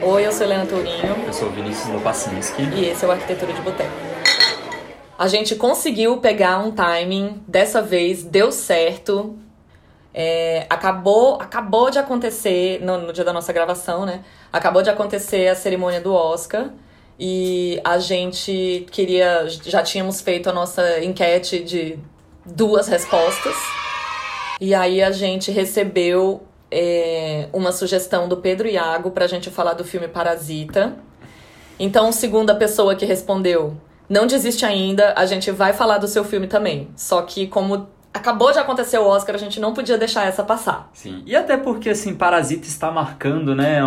Oi, eu sou Helena Tourinho. Eu sou Vinícius Lopacinski. E esse é o Arquitetura de Boteco. A gente conseguiu pegar um timing, dessa vez deu certo. É, acabou, acabou de acontecer, no, no dia da nossa gravação, né? Acabou de acontecer a cerimônia do Oscar. E a gente queria. Já tínhamos feito a nossa enquete de duas respostas. E aí a gente recebeu é, uma sugestão do Pedro Iago pra gente falar do filme Parasita. Então, segunda pessoa que respondeu, não desiste ainda, a gente vai falar do seu filme também. Só que como acabou de acontecer o Oscar, a gente não podia deixar essa passar. Sim. E até porque assim, Parasita está marcando, né,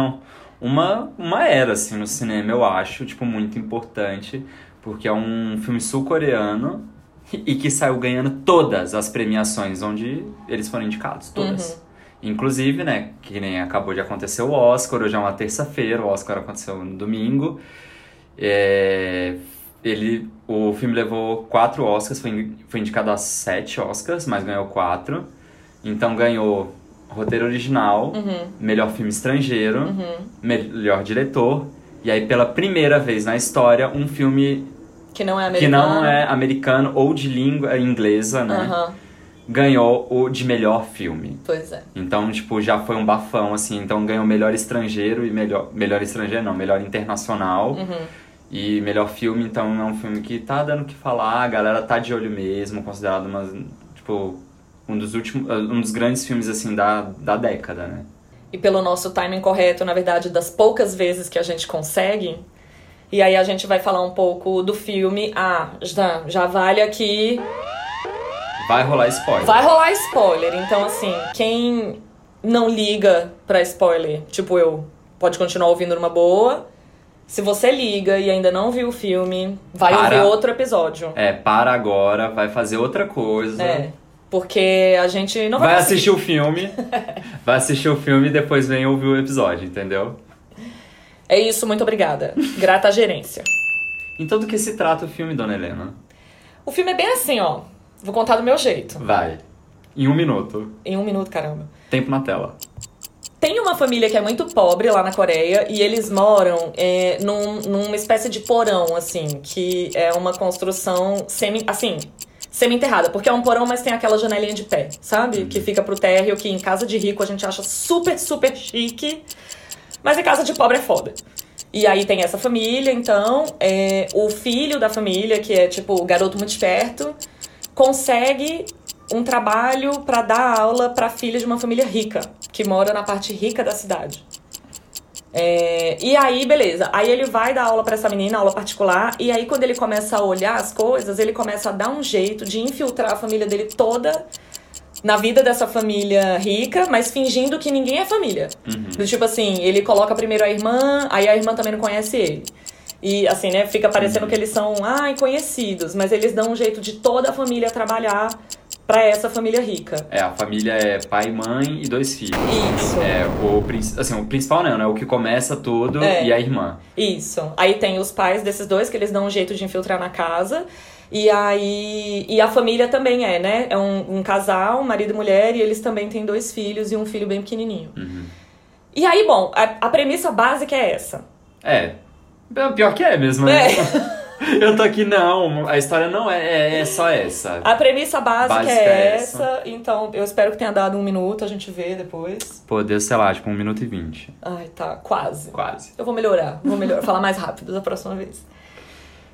uma uma era assim no cinema, eu acho, tipo muito importante, porque é um filme sul-coreano e que saiu ganhando todas as premiações onde eles foram indicados, todas. Uhum. Inclusive, né, que nem acabou de acontecer o Oscar, hoje é uma terça-feira, o Oscar aconteceu no domingo. É, ele, o filme levou quatro Oscars, foi, foi indicado a sete Oscars, mas ganhou quatro. Então ganhou roteiro original, uhum. melhor filme estrangeiro, uhum. melhor diretor. E aí, pela primeira vez na história, um filme que não é americano, que não é americano ou de língua inglesa, né? Uhum ganhou o de melhor filme. Pois é. Então, tipo, já foi um bafão, assim. Então, ganhou melhor estrangeiro e melhor... Melhor estrangeiro, não. Melhor internacional. Uhum. E melhor filme, então, é um filme que tá dando o que falar. A galera tá de olho mesmo. Considerado, uma, tipo, um dos últimos... Um dos grandes filmes, assim, da, da década, né? E pelo nosso timing correto, na verdade, das poucas vezes que a gente consegue... E aí a gente vai falar um pouco do filme. Ah, já, já vale aqui Vai rolar spoiler. Vai rolar spoiler. Então, assim, quem não liga pra spoiler, tipo eu, pode continuar ouvindo numa boa. Se você liga e ainda não viu o filme, vai para, ouvir outro episódio. É, para agora, vai fazer outra coisa. É. Porque a gente não vai. Vai assistir o filme. vai assistir o filme e depois vem ouvir o episódio, entendeu? É isso, muito obrigada. Grata à gerência. Então do que se trata o filme, dona Helena? O filme é bem assim, ó. Vou contar do meu jeito. Vai. Em um minuto. Em um minuto, caramba. Tempo na tela. Tem uma família que é muito pobre lá na Coreia e eles moram é, num, numa espécie de porão, assim, que é uma construção semi. assim. Semi-enterrada, porque é um porão, mas tem aquela janelinha de pé, sabe? Uhum. Que fica pro térreo, que em casa de rico a gente acha super, super chique. Mas em casa de pobre é foda. E aí tem essa família, então, é, o filho da família, que é tipo o garoto muito esperto, consegue um trabalho para dar aula para filha de uma família rica, que mora na parte rica da cidade. É, e aí, beleza. Aí ele vai dar aula para essa menina, aula particular, e aí quando ele começa a olhar as coisas, ele começa a dar um jeito de infiltrar a família dele toda na vida dessa família rica, mas fingindo que ninguém é família. Uhum. Do tipo assim, ele coloca primeiro a irmã, aí a irmã também não conhece ele. E assim, né, fica parecendo que eles são, ai, conhecidos, mas eles dão um jeito de toda a família trabalhar para essa família rica. É, a família é pai, mãe e dois filhos. Isso. É, o, assim, o principal não, né? O que começa tudo é. e a irmã. Isso. Aí tem os pais desses dois que eles dão um jeito de infiltrar na casa. E aí. E a família também é, né? É um, um casal, marido e mulher, e eles também têm dois filhos e um filho bem pequenininho. Uhum. E aí, bom, a, a premissa básica é essa. É, Pior que é mesmo, né? É. Eu tô aqui, não, a história não é, é, é só essa. A premissa básica, básica é, é essa, essa, então eu espero que tenha dado um minuto, a gente vê depois. Pô, deu, sei lá, tipo um minuto e vinte. Ai, tá, quase. Quase. Eu vou melhorar, vou melhorar, falar mais rápido da próxima vez.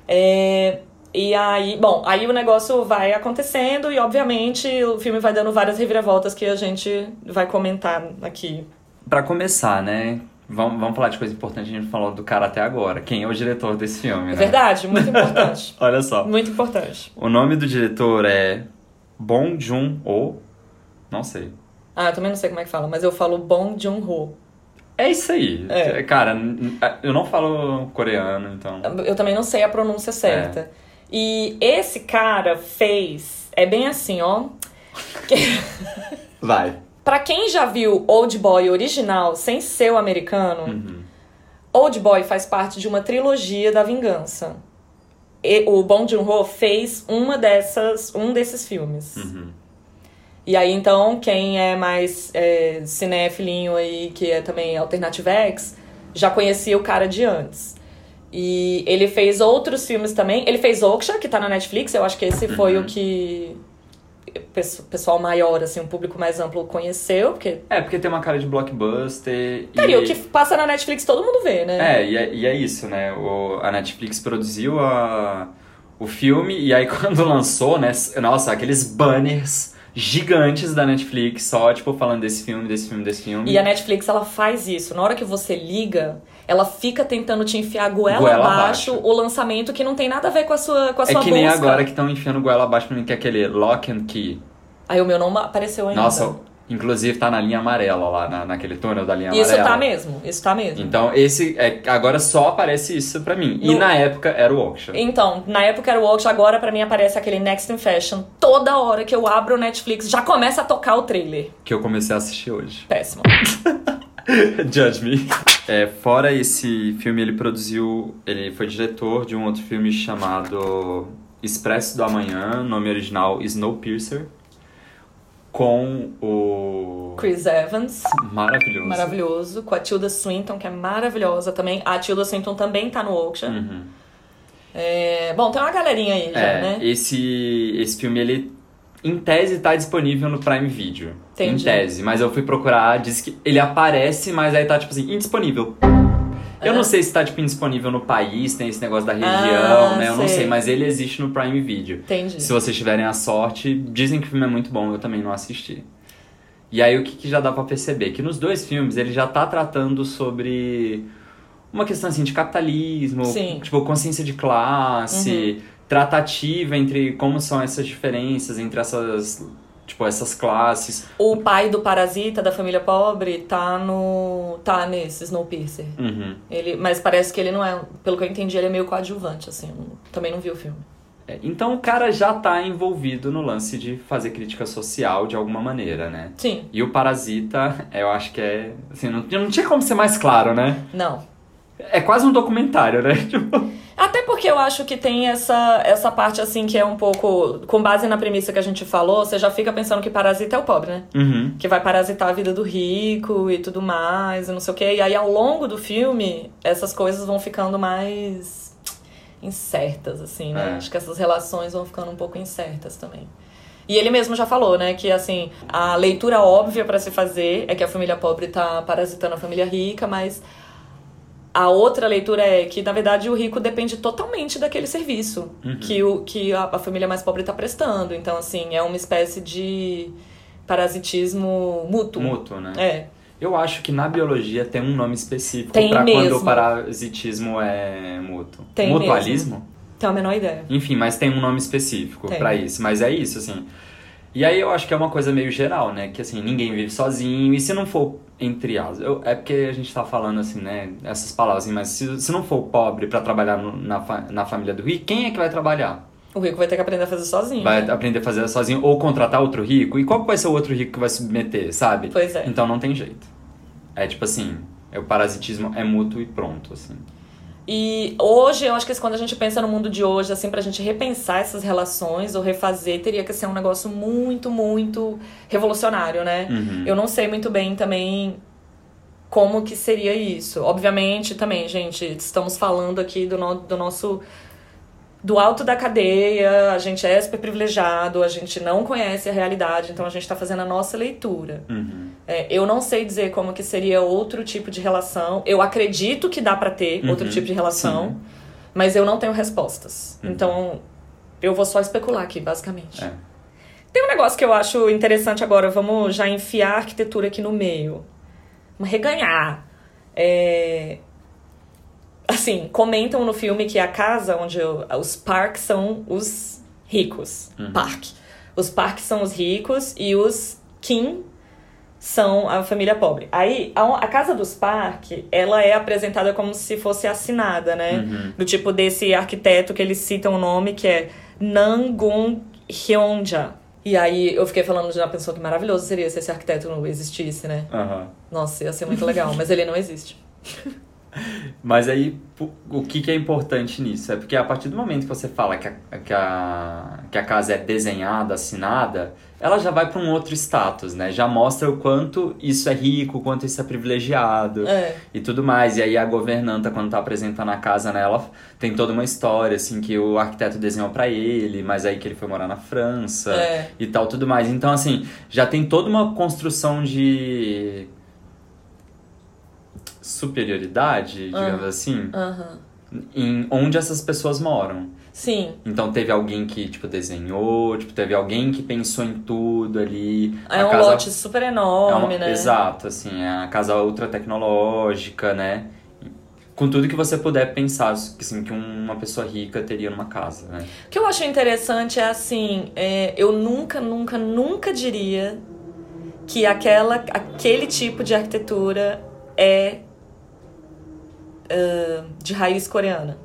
É, e aí, bom, aí o negócio vai acontecendo e obviamente o filme vai dando várias reviravoltas que a gente vai comentar aqui. Para começar, né? Vamos, vamos falar de coisa importante, a gente falou do cara até agora. Quem é o diretor desse filme, né? Verdade, muito importante. Olha só. Muito importante. O nome do diretor é Bong Joon-ho. Não sei. Ah, eu também não sei como é que fala, mas eu falo Bong Joon-ho. É isso aí. É. Cara, eu não falo coreano, então. Eu também não sei a pronúncia certa. É. E esse cara fez. É bem assim, ó. Vai. Para quem já viu Old Boy original sem ser o americano, uhum. Old Boy faz parte de uma trilogia da vingança. E o Bong Joon-ho fez uma dessas, um desses filmes. Uhum. E aí, então, quem é mais é, cinéfilinho aí, que é também Alternative X, já conhecia o cara de antes. E ele fez outros filmes também. Ele fez Oksha, que tá na Netflix. Eu acho que esse foi Uhum. o que pessoal maior, assim, um público mais amplo conheceu. Porque, É, porque tem uma cara de blockbuster. cara, e... o que passa na Netflix todo mundo vê, né? É, e é, e é isso, né? O, a Netflix produziu a, o filme e aí quando lançou, né? Nossa, aqueles banners gigantes da Netflix só, tipo, falando desse filme, desse filme, desse filme. E a Netflix, ela faz isso. Na hora que você liga, ela fica tentando te enfiar goela, Goela abaixo, abaixo. o lançamento que não tem nada a ver com a sua, com a É sua que nem busca. agora que estão enfiando goela abaixo pra mim, que é aquele Lock and Key. Aí o meu não apareceu ainda. Nossa, inclusive tá na linha amarela lá, na, naquele túnel da linha Isso amarela. tá mesmo, isso tá mesmo. Então, esse é, agora só aparece isso pra mim. E No- na época era o Auction. Então, na época era o Watch, agora pra mim aparece aquele Next in Fashion. Toda hora que eu abro o Netflix, já começa a tocar o trailer. Que eu comecei a assistir hoje. Péssimo. Judge me. É, fora esse filme, ele produziu. Ele foi diretor de um outro filme chamado Expresso do Amanhã, nome original Snowpiercer, com o. Chris Evans, Maravilhoso. maravilhoso. Com a Tilda Swinton, que é maravilhosa também. A Tilda Swinton também tá no Auction. Uhum. É, bom, tem uma galerinha aí já, É, né? esse, esse filme, ele, em tese, tá disponível no Prime Video. Entendi. Em tese, mas eu fui procurar, diz que ele aparece, mas aí tá, tipo assim, indisponível. Eu não sei se tá, tipo, indisponível no país, tem esse negócio da região, Ah, né? Eu não sei. sei, mas ele existe no Prime Video. Entendi. Se vocês tiverem a sorte, dizem que o filme é muito bom, eu também não assisti. E aí o que, que já dá pra perceber? Que nos dois filmes ele já tá tratando sobre uma questão assim de capitalismo, Sim. tipo consciência de classe, tratativa entre como são essas diferenças entre essas, tipo, essas classes. O pai do parasita da família pobre tá no. tá nesse Snowpiercer. Uhum. Ele, mas parece que ele não é. Pelo que eu entendi, ele é meio coadjuvante, assim. Também não vi o filme. É, Então o cara já tá envolvido no lance de fazer crítica social de alguma maneira, né? Sim, E o Parasita, eu acho que é. Assim, não, não tinha como ser mais claro, né? não. É quase um documentário, né? Tipo, Até porque eu acho que tem essa, essa parte, assim, que é um pouco. Com base na premissa que a gente falou, você já fica pensando que parasita é o pobre, né? uhum. Que vai parasitar a vida do rico e tudo mais, e não sei o quê. E aí, ao longo do filme, essas coisas vão ficando mais incertas, assim, né? É. Acho que essas relações vão ficando um pouco incertas também. E ele mesmo já falou, né, que assim, a leitura óbvia pra se fazer é que a família pobre tá parasitando a família rica, mas a outra leitura é que, na verdade, o rico depende totalmente daquele serviço que, o, que a, a família mais pobre tá prestando. Então, assim, é uma espécie de parasitismo mútuo. Mútuo, né? É. Eu acho que na biologia tem um nome específico pra quando mesmo. o parasitismo é mútuo. Tem Mutualismo? Tenho a menor ideia. Enfim, mas tem um nome específico pra isso. Mas é isso, assim. E aí eu acho que é uma coisa meio geral, né? Que assim, ninguém vive sozinho. E se não for, entre aspas, eu- é porque a gente tá falando assim, né? Essas palavras assim, mas se, se não for pobre pra trabalhar no- na, na família do rico, quem é que vai trabalhar? O rico vai ter que aprender a fazer sozinho. Vai né? aprender a fazer sozinho ou contratar outro rico? E qual que vai ser o outro rico que vai submeter, sabe? Pois é. Então não tem jeito. É tipo assim, é o parasitismo é mútuo e pronto, assim. E hoje, eu acho que quando a gente pensa no mundo de hoje, assim, pra gente repensar essas relações ou refazer, teria que ser um negócio muito, muito revolucionário, né? Uhum. Eu não sei muito bem também como que seria isso. Obviamente, também, gente, estamos falando aqui do, no- do nosso. Do alto da cadeia, a gente é super privilegiado, a gente não conhece a realidade, então a gente tá fazendo a nossa leitura. Uhum. É, eu não sei dizer como que seria outro tipo de relação. Eu acredito que dá pra ter Uhum, outro tipo de relação, mas eu não tenho respostas. Uhum. Então, eu vou só especular aqui, basicamente. É. Tem um negócio que eu acho interessante agora, vamos já enfiar a arquitetura aqui no meio. Vamos reganhar. É, Assim, comentam no filme que a casa onde eu- os parques são os ricos. Uhum. Parque. Os parques são os ricos e os Kim são a família pobre. Aí, a, a casa dos parques, ela é apresentada como se fosse assinada, né? Uhum. Do tipo desse arquiteto que eles citam o nome, que é Nangung Hyonja. E aí eu fiquei falando de uma pessoa que maravilhoso seria se esse arquiteto não existisse, né? Aham. Nossa, ia ser muito legal, mas ele não existe. Mas aí, o que, que é importante nisso? É porque a partir do momento que você fala que a, que a, que a casa é desenhada, assinada, ela já vai para um outro status, né? Já mostra o quanto isso é rico, o quanto isso é privilegiado É. e tudo mais. E aí a governanta, quando tá apresentando a casa nela, tem toda uma história, assim, que o arquiteto desenhou para ele, mas aí que ele foi morar na França É. e tal, tudo mais. Então, assim, já tem toda uma construção de superioridade, digamos assim, Aham. em onde essas pessoas moram. Sim. Então teve alguém que, tipo, desenhou, tipo, teve alguém que pensou em tudo ali. É A um casa- lote super é enorme, uma- né? Exato, assim, é a casa ultra tecnológica, né? Com tudo que você puder pensar, assim, que uma pessoa rica teria numa casa, né? O que eu acho interessante é assim, é, eu nunca, nunca, nunca diria que aquela, aquele tipo de arquitetura é ah, de raiz coreana.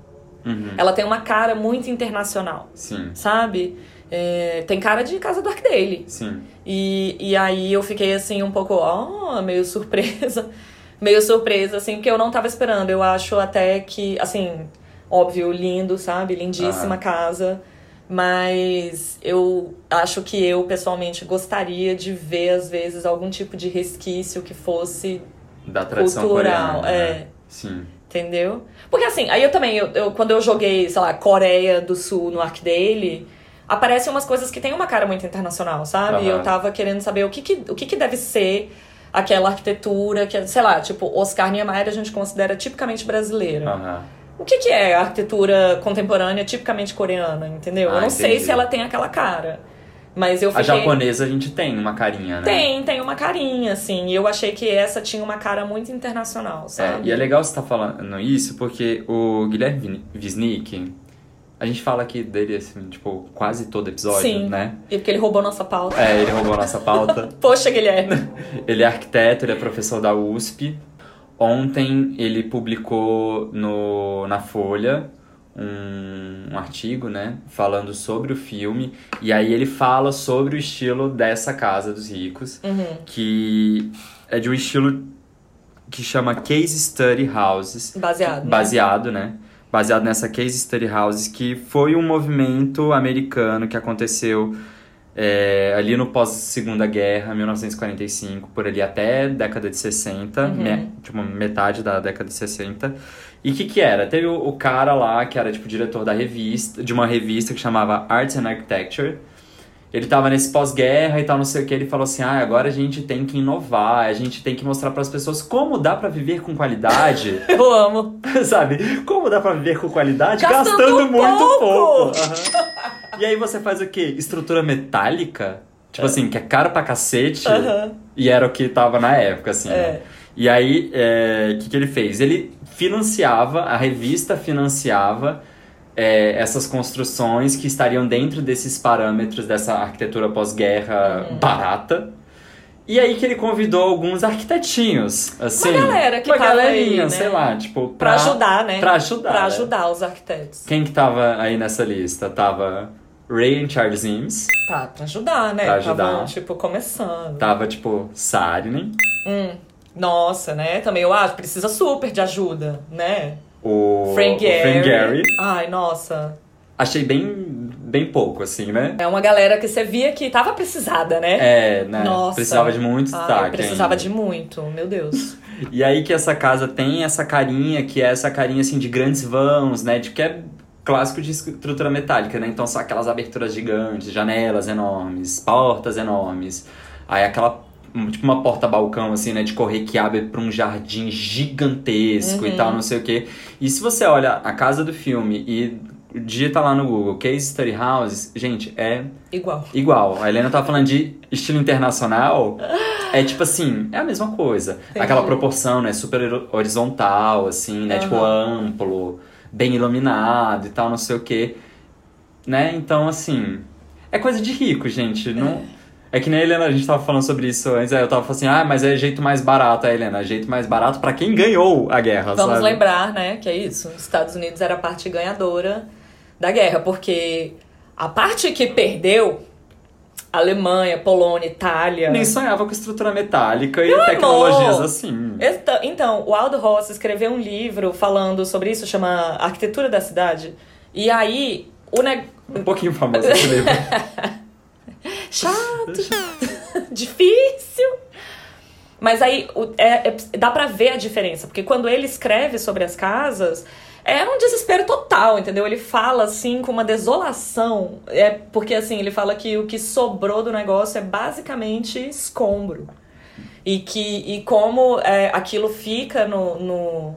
Uhum. Ela tem uma cara muito internacional, Sim, sabe? É, tem cara de casa do Arcdale. sim. E, e aí eu fiquei assim um pouco, ó, meio surpresa. meio surpresa, assim, porque eu não tava esperando. Eu acho até que, assim, óbvio, lindo, sabe? Lindíssima Ah. casa. Mas eu acho que eu, pessoalmente, gostaria de ver, às vezes, algum tipo de resquício que fosse Da tradição cultural. coreana. É. né? Sim. Entendeu? Porque assim, aí eu também, eu, eu- quando eu joguei, sei lá, Coreia do Sul no Arcdale, aparecem umas coisas que tem uma cara muito internacional, sabe? E Aham. eu tava querendo saber o que que, o que que deve ser aquela arquitetura que, sei lá, tipo, Oscar Niemeyer a gente considera tipicamente brasileira. Aham. O que que é a arquitetura contemporânea tipicamente coreana, entendeu? Ah, eu não sei entendi. se ela tem aquela cara. Mas eu A fiquei... japonesa a gente tem uma carinha, né? Tem, tem uma carinha, assim. E eu achei que essa tinha uma cara muito internacional, É, sabe? e é legal você estar falando isso porque o Guilherme Wisnik, a gente fala aqui dele, assim, tipo, quase todo episódio, Sim. né? E porque ele roubou nossa pauta. É, ele roubou a nossa pauta. Poxa, Guilherme. Ele é arquiteto, ele é professor da USP. Ontem ele publicou no, na Folha um, um artigo, né, falando sobre o filme. E aí ele fala sobre o estilo dessa casa dos ricos, Uhum. que é de um estilo que chama Case Study Houses. Baseado. né? Baseado, né? Baseado nessa Case Study Houses, que foi um movimento americano que aconteceu é, ali no pós-segunda guerra, 1945, por ali até década de 60, Uhum. me- tipo, metade da década de 60. E o que que era? Teve o, o cara lá, que era, tipo, diretor da revista, de uma revista que chamava Arts and Architecture, ele tava nesse pós-guerra e tal, não sei o que, ele falou assim, ah, agora a gente tem que inovar, a gente tem que mostrar para as pessoas como dá para viver com qualidade, Eu amo. sabe? Como dá pra viver com qualidade Gastando gastando, muito pouco! pouco. Aham. E aí você faz o quê? Estrutura metálica? Tipo assim, que é caro pra cacete. E era o que tava na época, assim. É. né? E aí, o que, que ele fez? Ele financiava, a revista financiava é, essas construções que estariam dentro desses parâmetros dessa arquitetura pós-guerra Uhum. barata. E aí que ele convidou alguns arquitetinhos, assim. galera que uma tava galerinha, aí, né? sei lá, tipo, Pra, ajudar, né? Pra ajudar. Pra né? ajudar os arquitetos. Quem que tava aí nessa lista? Tava Ray and Charles Eames, Tá, pra ajudar, né? Pra ajudar. Tavam, tipo, começando. tava, tipo, Saarinen, Hum. Nossa, né? Também eu acho, precisa super de ajuda, né? o Frank o Gehry. Frank Gehry. Ai, nossa. Achei bem, bem pouco, assim, né? É uma galera que você via que tava precisada, né? É, né? Nossa. Precisava de muito Ai, destaque precisava ainda. de muito, meu Deus. E aí que essa casa tem essa carinha, que é essa carinha, assim, de grandes vãos, né? De que é clássico de estrutura metálica, né? Então são aquelas aberturas gigantes, janelas enormes, portas enormes. Aí aquela, tipo uma porta-balcão, assim, né? De correr que abre pra um jardim gigantesco Uhum. e tal, não sei o quê. E se você olha a casa do filme e digita lá no Google Case Study Houses, gente, é Igual. Igual, a Helena tava falando de estilo internacional. É tipo assim, é a mesma coisa. Entendi. Aquela proporção, né? Super horizontal, assim, né? Aham. Tipo amplo, bem iluminado e tal, não sei o quê. Né? Então, assim. É coisa de rico, gente. Não. É que nem a Helena, a gente tava falando sobre isso antes, aí eu tava falando assim, ah, mas é jeito mais barato, a Helena, é jeito mais barato pra quem ganhou a guerra, Vamos sabe? lembrar, né, que é isso. Os Estados Unidos era a parte ganhadora da guerra, porque a parte que perdeu Alemanha, Polônia, Itália. Nem sonhava com estrutura metálica e Meu tecnologias amor! assim. Esta- Então, o Aldo Ross escreveu um livro falando sobre isso, chama Arquitetura da Cidade. E aí, o negócio. Um pouquinho famoso esse livro. Chato, difícil. Mas aí o- é- é- dá pra ver a diferença, porque quando ele escreve sobre as casas, é um desespero total, entendeu? Ele fala assim com uma desolação. É porque assim, ele fala que o que sobrou do negócio é basicamente escombro. E que e como é, aquilo fica no, no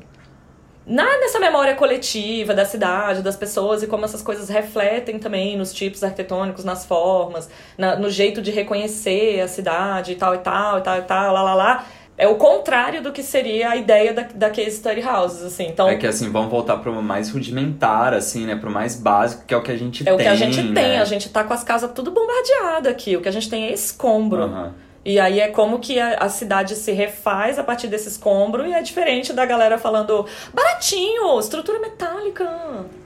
na, nessa memória coletiva da cidade, das pessoas, e como essas coisas refletem também nos tipos arquitetônicos, nas formas, na- no jeito de reconhecer a cidade e tal e tal e tal e tal, lá lá lá. É o contrário do que seria a ideia da, da case study houses, assim. Então, É que assim, vamos voltar pro mais rudimentar, assim, né? Pro mais básico, que é o que a gente é tem. o que a gente né? tem. A gente tá com as casas tudo bombardeadas aqui. O que a gente tem é escombro. Aham. E aí é como que a, a cidade se refaz a partir desse escombro e é diferente da galera falando baratinho, estrutura metálica.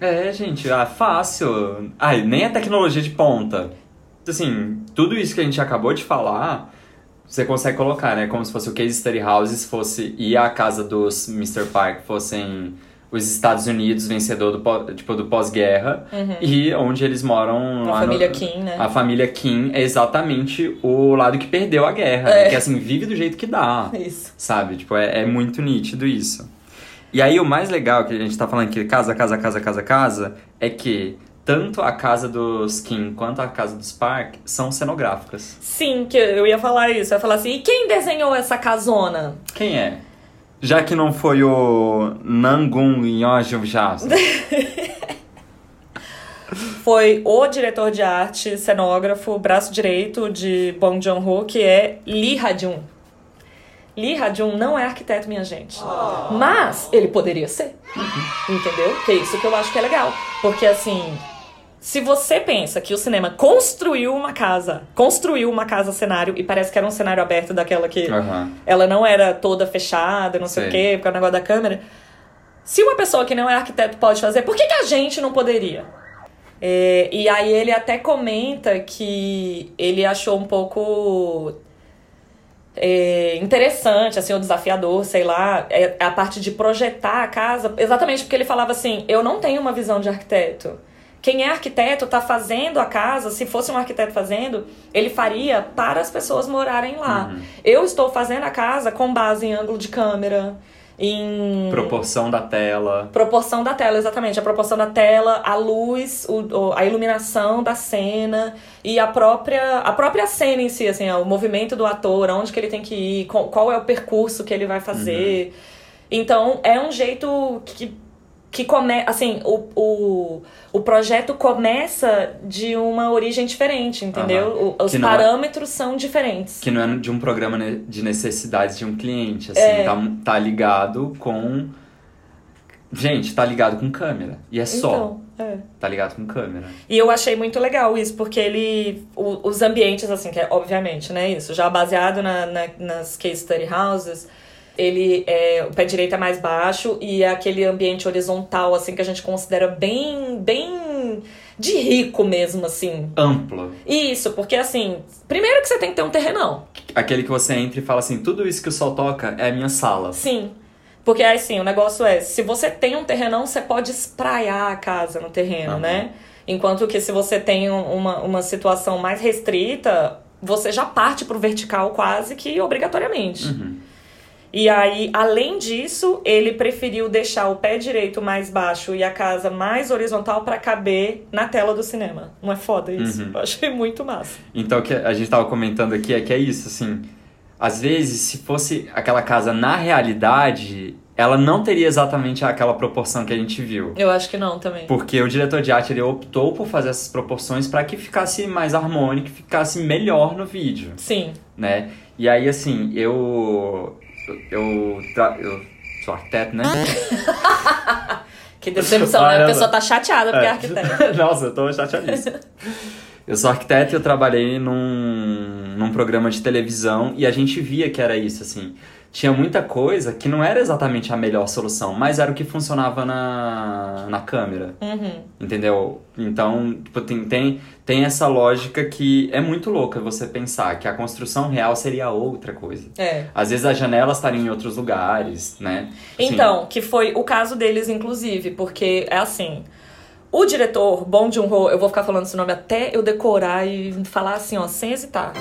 É, gente, ah, fácil. Ai, nem a tecnologia de ponta. Assim, tudo isso que a gente acabou de falar, você consegue colocar, né? Como se fosse o Case Study Houses fosse e a casa dos Mr. Park fossem os Estados Unidos, vencedor do, tipo, do pós-guerra, e onde eles moram Uhum. A família no, Kim, né? A família Kim é exatamente o lado que perdeu a guerra, né? É. Que assim, vive do jeito que dá. Isso. Sabe? Tipo, é, é muito nítido isso. E aí o mais legal que a gente tá falando aqui, casa, casa, casa, casa, casa, é que tanto a casa dos Kim quanto a casa dos Park são cenográficas. Sim, que eu ia falar isso. Eu ia falar assim, e quem desenhou essa casona? Quem é? Já que não foi o Nangun Yonjum Foi o diretor de arte, cenógrafo, braço direito de Bong Joon-ho, que é Lee Ha-jun. Lee Ha-jun não é arquiteto, minha gente. Mas ele poderia ser. Entendeu? Que é isso que eu acho que é legal. Porque assim, se você pensa que o cinema construiu uma casa, construiu uma casa cenário e parece que era um cenário aberto daquela que Aham. ela não era toda fechada, não sei o Sei. quê, porque é o negócio da câmera. Se uma pessoa que não é arquiteto pode fazer, por que, que a gente não poderia? É, e aí ele até comenta que ele achou um pouco é, interessante, assim, ou desafiador, sei lá, é, a parte de projetar a casa, exatamente porque ele falava assim, eu não tenho uma visão de arquiteto. Quem é arquiteto tá fazendo a casa, se fosse um arquiteto fazendo, ele faria para as pessoas morarem lá. Eu estou fazendo a casa com base em ângulo de câmera, em Proporção da tela. Proporção da tela, exatamente. A proporção da tela, a luz, o, a iluminação da cena e a própria, a própria cena em si, assim, ó, o movimento do ator, aonde que ele tem que ir, qual, qual é o percurso que ele vai fazer. Então, é um jeito que, que come, assim, o, o, o projeto começa de uma origem diferente, entendeu? O- os é- parâmetros são diferentes. Que não é de um programa de necessidades de um cliente, assim. É. Tá, tá ligado com... Gente, tá ligado com câmera. E é só. Então, é. Tá ligado com câmera. E eu achei muito legal isso, porque ele. o- os ambientes, assim, que é obviamente, né? Isso, já baseado na, na- nas case study houses, ele é. O pé direito é mais baixo e é aquele ambiente horizontal, assim, que a gente considera bem. bem. de rico mesmo, assim. Amplo. Isso, porque assim, primeiro que você tem que ter um terrenão. Aquele que você entra e fala assim, tudo isso que o sol toca é a minha sala. Sim. Porque aí sim, o negócio é, se você tem um terrenão, você pode espraiar a casa no terreno, Aham. né? Enquanto que se você tem um- uma, uma situação mais restrita, você já parte pro vertical quase que obrigatoriamente. Uhum. E aí, além disso, ele preferiu deixar o pé direito mais baixo e a casa mais horizontal pra caber na tela do cinema. Não é foda isso? Uhum. Eu achei muito massa. Então, o que a gente tava comentando aqui é que é isso, assim. Às vezes, se fosse aquela casa na realidade, ela não teria exatamente aquela proporção que a gente viu. Eu acho que não também. Porque o diretor de arte ele optou por fazer essas proporções para que ficasse mais harmônico, ficasse melhor no vídeo, Sim. né? E aí, assim, eu. Eu. tra- eu sou arquiteto, né? Que decepção, né? A pessoa tá chateada porque é, É. arquiteto. Nossa, eu tô chateadíssimo. Eu sou arquiteto e eu trabalhei num, num programa de televisão e a gente via que era isso, assim. Tinha muita coisa que não era exatamente a melhor solução, mas era o que funcionava na, na câmera. Uhum. Entendeu? Então, tipo, tem, tem, tem essa lógica que é muito louca você pensar que a construção real seria outra coisa. É. Às vezes as janelas estariam em outros lugares, né? Assim, Então, que foi o caso deles, inclusive, porque é assim. O diretor, Bong Joon-ho, eu vou ficar falando esse nome até eu decorar e falar assim, ó, sem hesitar.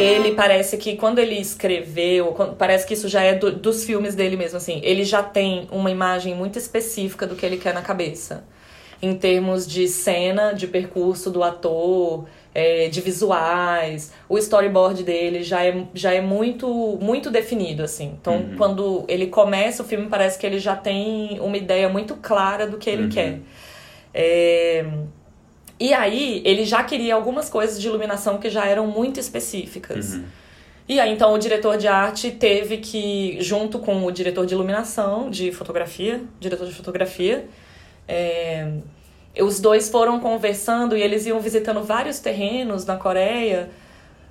Ele parece que quando ele escreveu, quando- parece que isso já é do- dos filmes dele mesmo, assim. Ele já tem uma imagem muito específica do que ele quer na cabeça. Em termos de cena, de percurso do ator, é, de visuais. O storyboard dele já é, já é muito, muito definido, assim. Então, Uhum. quando ele começa o filme, parece que ele já tem uma ideia muito clara do que ele Uhum. quer. É, E aí, ele já queria algumas coisas de iluminação que já eram muito específicas. Uhum. E aí, então, o diretor de arte teve que, junto com o diretor de iluminação, de fotografia, diretor de fotografia, é, os dois foram conversando e eles iam visitando vários terrenos na Coreia,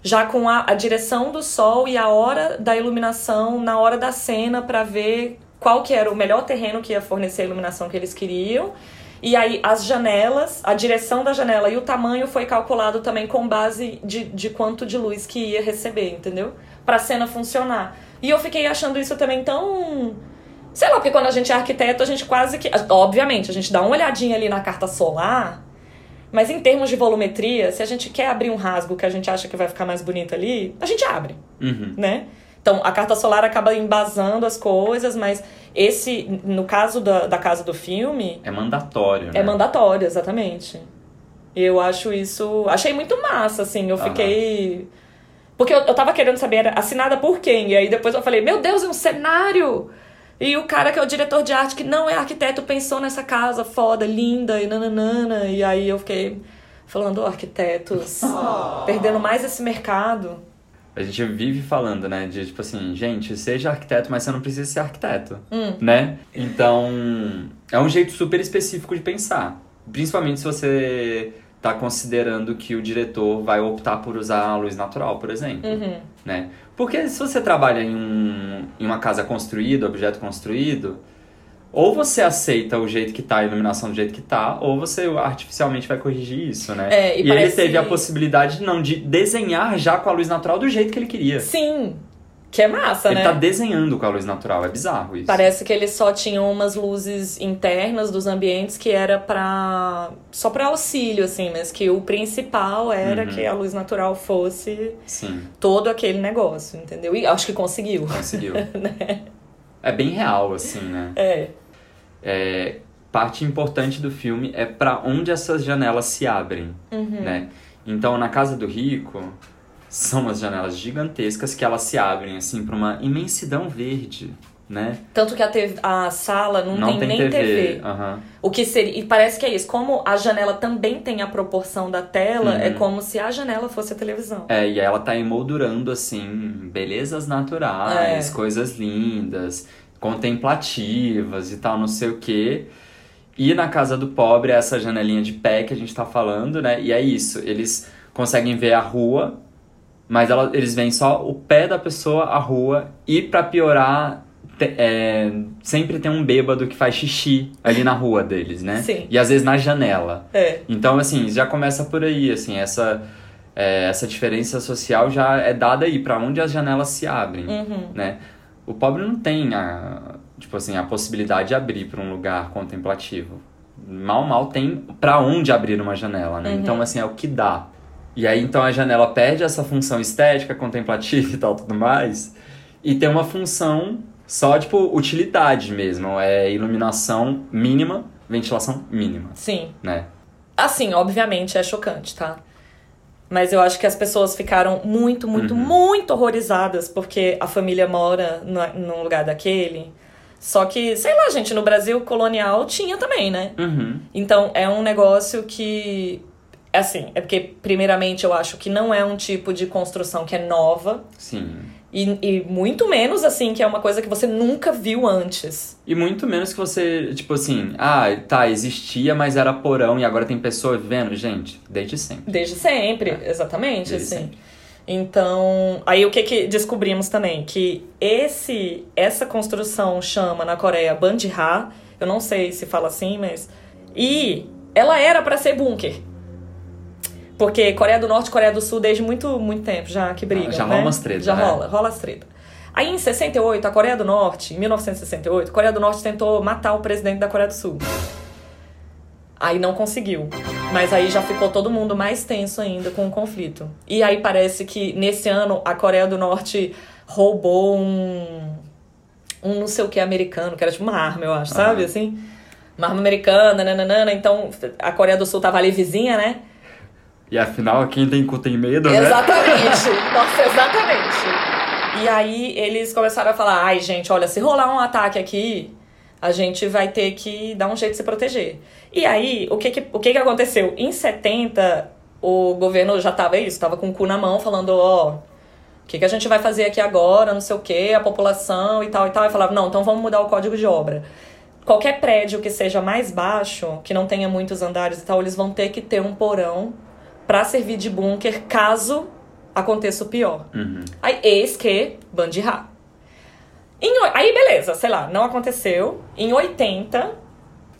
já com a, a direção do sol e a hora da iluminação na hora da cena para ver qual que era o melhor terreno que ia fornecer a iluminação que eles queriam. E aí as janelas, a direção da janela e o tamanho foi calculado também com base de, de quanto de luz que ia receber, entendeu? Pra cena funcionar. E eu fiquei achando isso também tão. Sei lá, porque quando a gente é arquiteto, a gente quase que. Obviamente, a gente dá uma olhadinha ali na carta solar. Mas em termos de volumetria, se a gente quer abrir um rasgo que a gente acha que vai ficar mais bonito ali, a gente abre Uhum. né? Então, a carta solar acaba embasando as coisas, mas esse, no caso da, da casa do filme, É mandatório, né? é mandatório, exatamente. E eu acho isso. Achei muito massa, assim. Eu fiquei. Porque eu, eu tava querendo saber, era assinada por quem? E aí depois eu falei, meu Deus, é um cenário! E o cara que é o diretor de arte, que não é arquiteto, pensou nessa casa foda, linda e nananana. E aí eu fiquei falando, oh, arquitetos, perdendo mais esse mercado. A gente vive falando, né? De tipo assim, gente, seja arquiteto, mas você não precisa ser arquiteto, Hum. né? Então, é um jeito super específico de pensar. Principalmente se você tá considerando que o diretor vai optar por usar a luz natural, por exemplo, Uhum. né? Porque se você trabalha em, um, em uma casa construída, objeto construído, ou você aceita o jeito que tá, a iluminação do jeito que tá, ou você artificialmente vai corrigir isso, né? É, e e parece- ele teve a possibilidade, não, de desenhar já com a luz natural do jeito que ele queria. Sim, que é massa, Ele né? tá desenhando com a luz natural, é bizarro isso. Parece que eles só tinham umas luzes internas dos ambientes que era pra. só pra auxílio, assim, mas que o principal era Uhum. que a luz natural fosse Sim, todo aquele negócio, entendeu? E acho que conseguiu. conseguiu. É bem real, assim, né? É. É, parte importante do filme é pra onde essas janelas se abrem, Uhum. né? Então, na casa do rico, são umas janelas gigantescas que elas se abrem, assim, pra uma imensidão verde, né? Tanto que a, TV a sala não, Não tem, nem TV. aham. O que seria. E parece que é isso. Como a janela também tem a proporção da tela, Uhum. é como se a janela fosse a televisão. É, e ela tá emoldurando, assim, belezas naturais, É. coisas lindas, contemplativas e tal, não sei o quê. E na casa do pobre, essa janelinha de pé que a gente tá falando, né? E é isso, eles conseguem ver a rua, mas ela- eles veem só o pé da pessoa, a rua, e pra piorar, te- é, sempre tem um bêbado que faz xixi ali na rua deles, né? Sim. E às vezes na janela. É. Então, assim, já começa por aí, assim, essa, é, essa diferença social já é dada aí, pra onde as janelas se abrem, Uhum. né? O pobre não tem a, tipo assim, a possibilidade de abrir para um lugar contemplativo. Mal, mal tem pra onde abrir uma janela, né? Uhum. Então, assim, é o que dá. E aí, então, a janela perde essa função estética, contemplativa e tal, tudo mais, e tem uma função só, tipo, utilidade mesmo. É iluminação mínima, ventilação mínima, Sim. né? Assim, obviamente é chocante, tá? Mas eu acho que as pessoas ficaram muito, muito, Uhum. muito horrorizadas porque a família mora no- num lugar daquele. Só que, sei lá, gente, no Brasil colonial tinha também, né? Uhum. Então é um negócio que. Assim, é porque, primeiramente, eu acho que não é um tipo de construção que é nova. Sim. E, e muito menos, assim, que é uma coisa que você nunca viu antes. E muito menos que você, tipo assim, ah, tá, existia, mas era porão e agora tem pessoa vivendo. Gente, desde sempre. Desde sempre, exatamente, Desde assim. sempre. Então, aí o que que descobrimos também? Que esse essa construção chama na Coreia Bandha, eu não sei se fala assim, mas e ela era para ser bunker. Porque Coreia do Norte e Coreia do Sul desde muito muito tempo já que brigam, já né? rola umas tretas, Já né? rola, rola as tretas. Aí em 68, a Coreia do Norte, em 1968, a Coreia do Norte tentou matar o presidente da Coreia do Sul. Aí não conseguiu. Mas aí já ficou todo mundo mais tenso ainda com o conflito. E aí parece que nesse ano a Coreia do Norte roubou um. Um não sei o que americano, que era tipo uma arma, eu acho, sabe? Aham. Assim. Uma arma americana, nananana. Então a Coreia do Sul tava ali vizinha, né? E afinal, quem tem cu tem medo, né? Exatamente. Nossa, exatamente. E aí eles começaram a falar: ai, gente, olha, se rolar um ataque aqui, a gente vai ter que dar um jeito de se proteger. E aí, o que que, o que, que aconteceu? Em 70, o governo já tava isso, tava com o cu na mão, falando: ó, o que, que a gente vai fazer aqui agora, não sei o que, a população e tal e tal. E falava: não, então vamos mudar o código de obra. Qualquer prédio que seja mais baixo, que não tenha muitos andares e tal, eles vão ter que ter um porão para servir de bunker caso aconteça o pior. Uhum. Aí, eis que Bandirá. Em Aí, beleza, sei lá, não aconteceu. Em 80,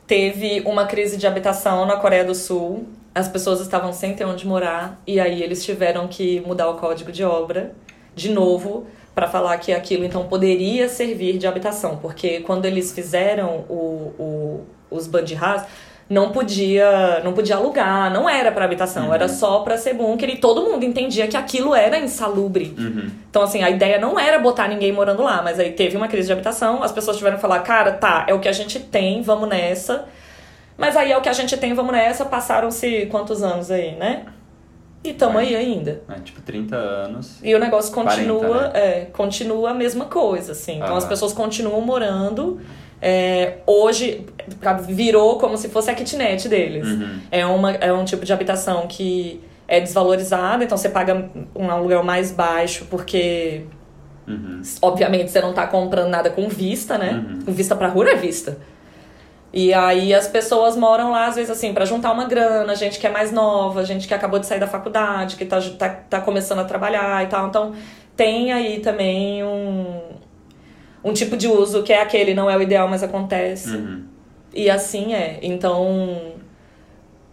teve uma crise de habitação na Coreia do Sul. As pessoas estavam sem ter onde morar. E aí, eles tiveram que mudar o código de obra de novo para falar que aquilo então poderia servir de habitação. Porque quando eles fizeram o, o- os bandirás, não podia, não podia alugar, não era para habitação, Uhum. era só para ser bunker e todo mundo entendia que aquilo era insalubre. Uhum. Então, assim, a ideia não era botar ninguém morando lá, mas aí teve uma crise de habitação, as pessoas tiveram que falar, cara, tá, é o que a gente tem, vamos nessa. Mas aí é o que a gente tem, vamos nessa, passaram-se quantos anos aí, né? E tamo aí ainda. É, tipo, 30 anos. E o negócio 40, continua, né? é, continua a mesma coisa, assim. Então Ah. as pessoas continuam morando. É, hoje virou como se fosse a kitnet deles. Uhum. É, uma, é um tipo de habitação que é desvalorizada, então você paga um aluguel mais baixo porque Uhum. obviamente você não tá comprando nada com vista, né? Uhum. Vista pra rua é vista. E aí as pessoas moram lá, às vezes, assim, pra juntar uma grana, gente que é mais nova, gente que acabou de sair da faculdade, que tá, tá, tá começando a trabalhar e tal. Então tem aí também um, um tipo de uso que é aquele, não é o ideal, mas acontece. Uhum. E assim é. Então.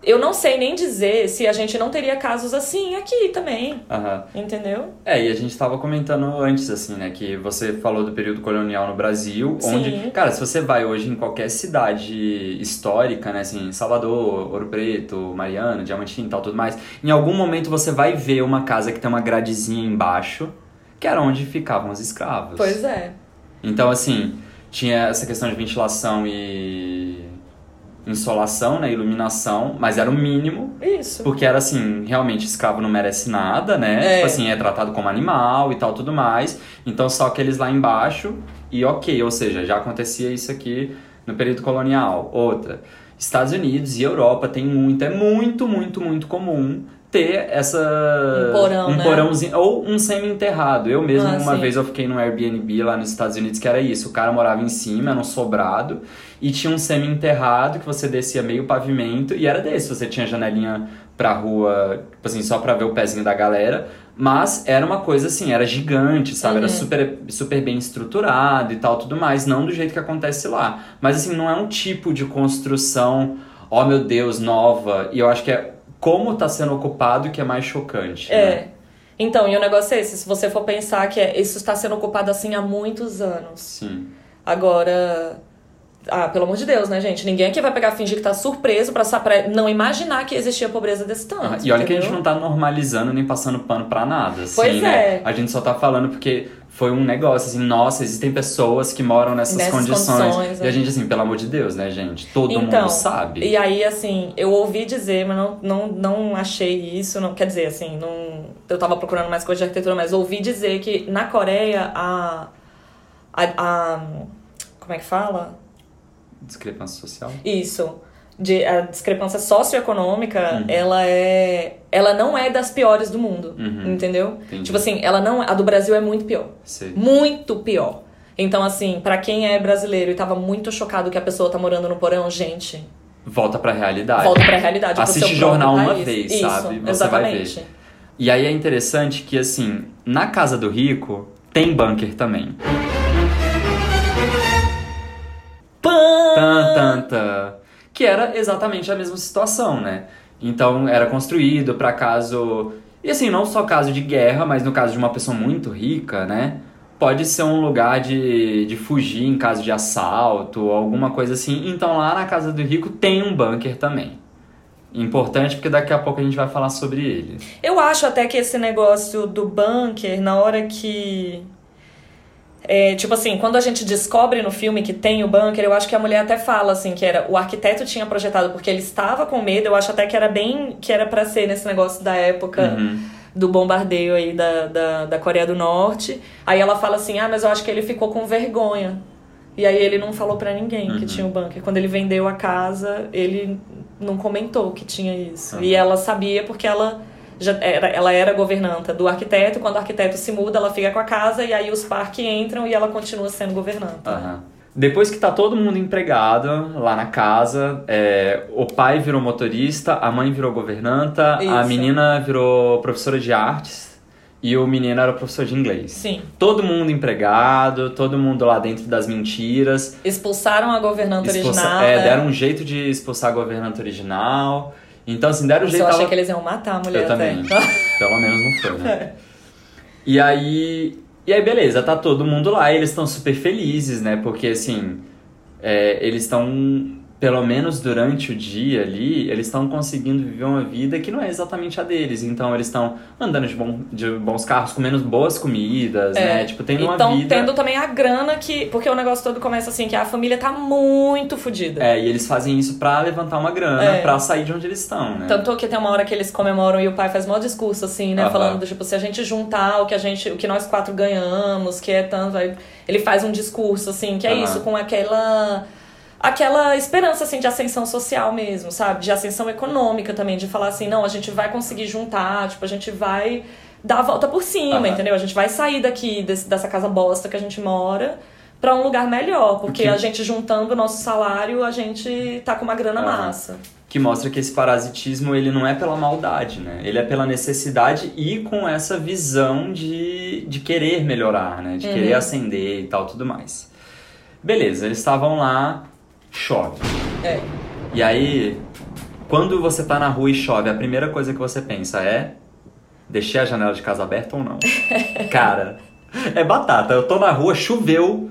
Eu não sei nem dizer se a gente não teria casos assim aqui também. Aham. Entendeu? É, e a gente tava comentando antes, assim, né, que você falou do período colonial no Brasil, Sim. onde, cara, se você vai hoje em qualquer cidade histórica, né, assim, Salvador, Ouro Preto, Mariana, Diamantina e tal, tudo mais, em algum momento você vai ver uma casa que tem uma gradezinha embaixo, que era onde ficavam os escravos. Pois é. Então, assim, tinha essa questão de ventilação e insolação, né, iluminação, mas era o mínimo, Isso. porque era assim, realmente escravo não merece nada, né? É. Tipo assim, é tratado como animal e tal, tudo mais. Então só aqueles lá embaixo e ok, ou seja, já acontecia isso aqui no período colonial. Outra, Estados Unidos e Europa tem muito, é muito, muito, muito comum ter essa Um porão, um né? porãozinho ou um semi-enterrado. Eu mesmo Ah, uma sim. vez eu fiquei num Airbnb lá nos Estados Unidos que era isso, o cara morava em cima, era um sobrado e tinha um semi-enterrado que você descia meio pavimento e era desse, você tinha janelinha pra rua, tipo assim, só pra ver o pezinho da galera, mas era uma coisa assim, era gigante, sabe? Era Uhum. super, super bem estruturado e tal, tudo mais, não do jeito que acontece lá. Mas assim, não é um tipo de construção, ó meu Deus, nova, e eu acho que é como tá sendo ocupado que é mais chocante. né? É. Então, e o negócio é esse, se você for pensar que é- isso está sendo ocupado assim há muitos anos. Sim. Agora. Ah, pelo amor de Deus, né, gente? Ninguém aqui vai pegar fingir que tá surpreso pra, pra não imaginar que existia pobreza desse tanto. Ah, E olha que a gente entendeu? não tá normalizando nem passando pano pra nada, assim, Pois né? é. A gente só tá falando porque foi um negócio, assim, nossa, existem pessoas que moram nessas, Nessas condições. condições, e a é. gente, assim, pelo amor de Deus, né, gente? Todo Então, mundo sabe. E aí, assim, eu ouvi dizer, mas não, não, não achei isso, não quer dizer, assim, não, eu tava procurando mais coisa de arquitetura, mas ouvi dizer que na Coreia a, a, a como é que fala? Discrepância social. Isso. De, a discrepância socioeconômica, Uhum. ela é. Ela não é das piores do mundo. Uhum. Entendeu? Entendi. Tipo assim, ela não. A do Brasil é muito pior. Sei. Muito pior. Então, assim, pra quem é brasileiro e tava muito chocado que a pessoa tá morando no porão, gente, Volta pra realidade. volta pra realidade. Assiste jornal uma país. vez, Isso, sabe? Você vai exatamente. ver. E aí é interessante que, assim, na casa do rico tem bunker também. Tan, tan, tan. Que era exatamente a mesma situação, né? Então era construído para caso. E assim, não só caso de guerra, mas no caso de uma pessoa muito rica, né? Pode ser um lugar de, de fugir em caso de assalto, alguma coisa assim. Então lá na casa do rico tem um bunker também. Importante porque daqui a pouco a gente vai falar sobre ele. Eu acho até que esse negócio do bunker, na hora que é, tipo assim, quando a gente descobre no filme que tem o bunker, eu acho que a mulher até fala assim que era o arquiteto tinha projetado porque ele estava com medo. Eu acho até que era bem que era para ser nesse negócio da época Uhum. do bombardeio aí da, da, da Coreia do Norte. Aí ela fala assim: "Ah, mas eu acho que ele ficou com vergonha". E aí ele não falou pra ninguém que Uhum. tinha o bunker. Quando ele vendeu a casa, ele não comentou que tinha isso. Uhum. E ela sabia porque ela era, ela era governanta do arquiteto. Quando o arquiteto se muda, ela fica com a casa e aí os Park entram e ela continua sendo governanta. Aham. Depois que tá todo mundo empregado lá na casa, é, o pai virou motorista, a mãe virou governanta, a Isso. menina virou professora de artes e o menino era professor de inglês. Sim. Todo mundo empregado, todo mundo lá dentro das mentiras. Expulsaram a governanta Expulsa- original. é, né? deram um jeito de expulsar a governanta original. Então, assim, deram Nossa, jeito. eu achei tava- que eles iam matar a mulher Eu até. também. Pelo menos não foi, né? E aí. E aí, beleza, tá todo mundo lá e eles estão super felizes, né? Porque assim. é, eles estão. Pelo menos durante o dia ali, eles estão conseguindo viver uma vida que não é exatamente a deles. Então eles estão andando de, bom, de bons carros, comendo boas comidas, É. né? Tipo, tendo uma Então, vida. tendo também a grana que. Porque o negócio todo começa assim, que a família tá muito fodida. É, e eles fazem isso pra levantar uma grana, É. pra sair de onde eles estão, né? Tanto que tem uma hora que eles comemoram e o pai faz maior discurso, assim, né? Aham. Falando do tipo, se a gente juntar o que a gente, o que nós quatro ganhamos, que é tanto. Aí ele faz um discurso, assim, que é Aham. isso, com aquela. Aquela esperança, assim, de ascensão social mesmo, sabe? De ascensão econômica também, de falar assim, não, a gente vai conseguir juntar, tipo, a gente vai dar a volta por cima, Aham. entendeu? A gente vai sair daqui, desse- dessa casa bosta que a gente mora, pra um lugar melhor. Porque Que- a gente juntando o nosso salário, a gente tá com uma grana Aham. massa. que mostra que esse parasitismo ele não é pela maldade, né? Ele é pela necessidade e com essa visão de, de querer melhorar, né? De querer ascender e tal, tudo mais. Beleza, eles estavam lá, chove. É. E aí, quando você tá na rua e chove, a primeira coisa que você pensa é deixei a janela de casa aberta ou não? Cara, é batata. Eu tô na rua, choveu,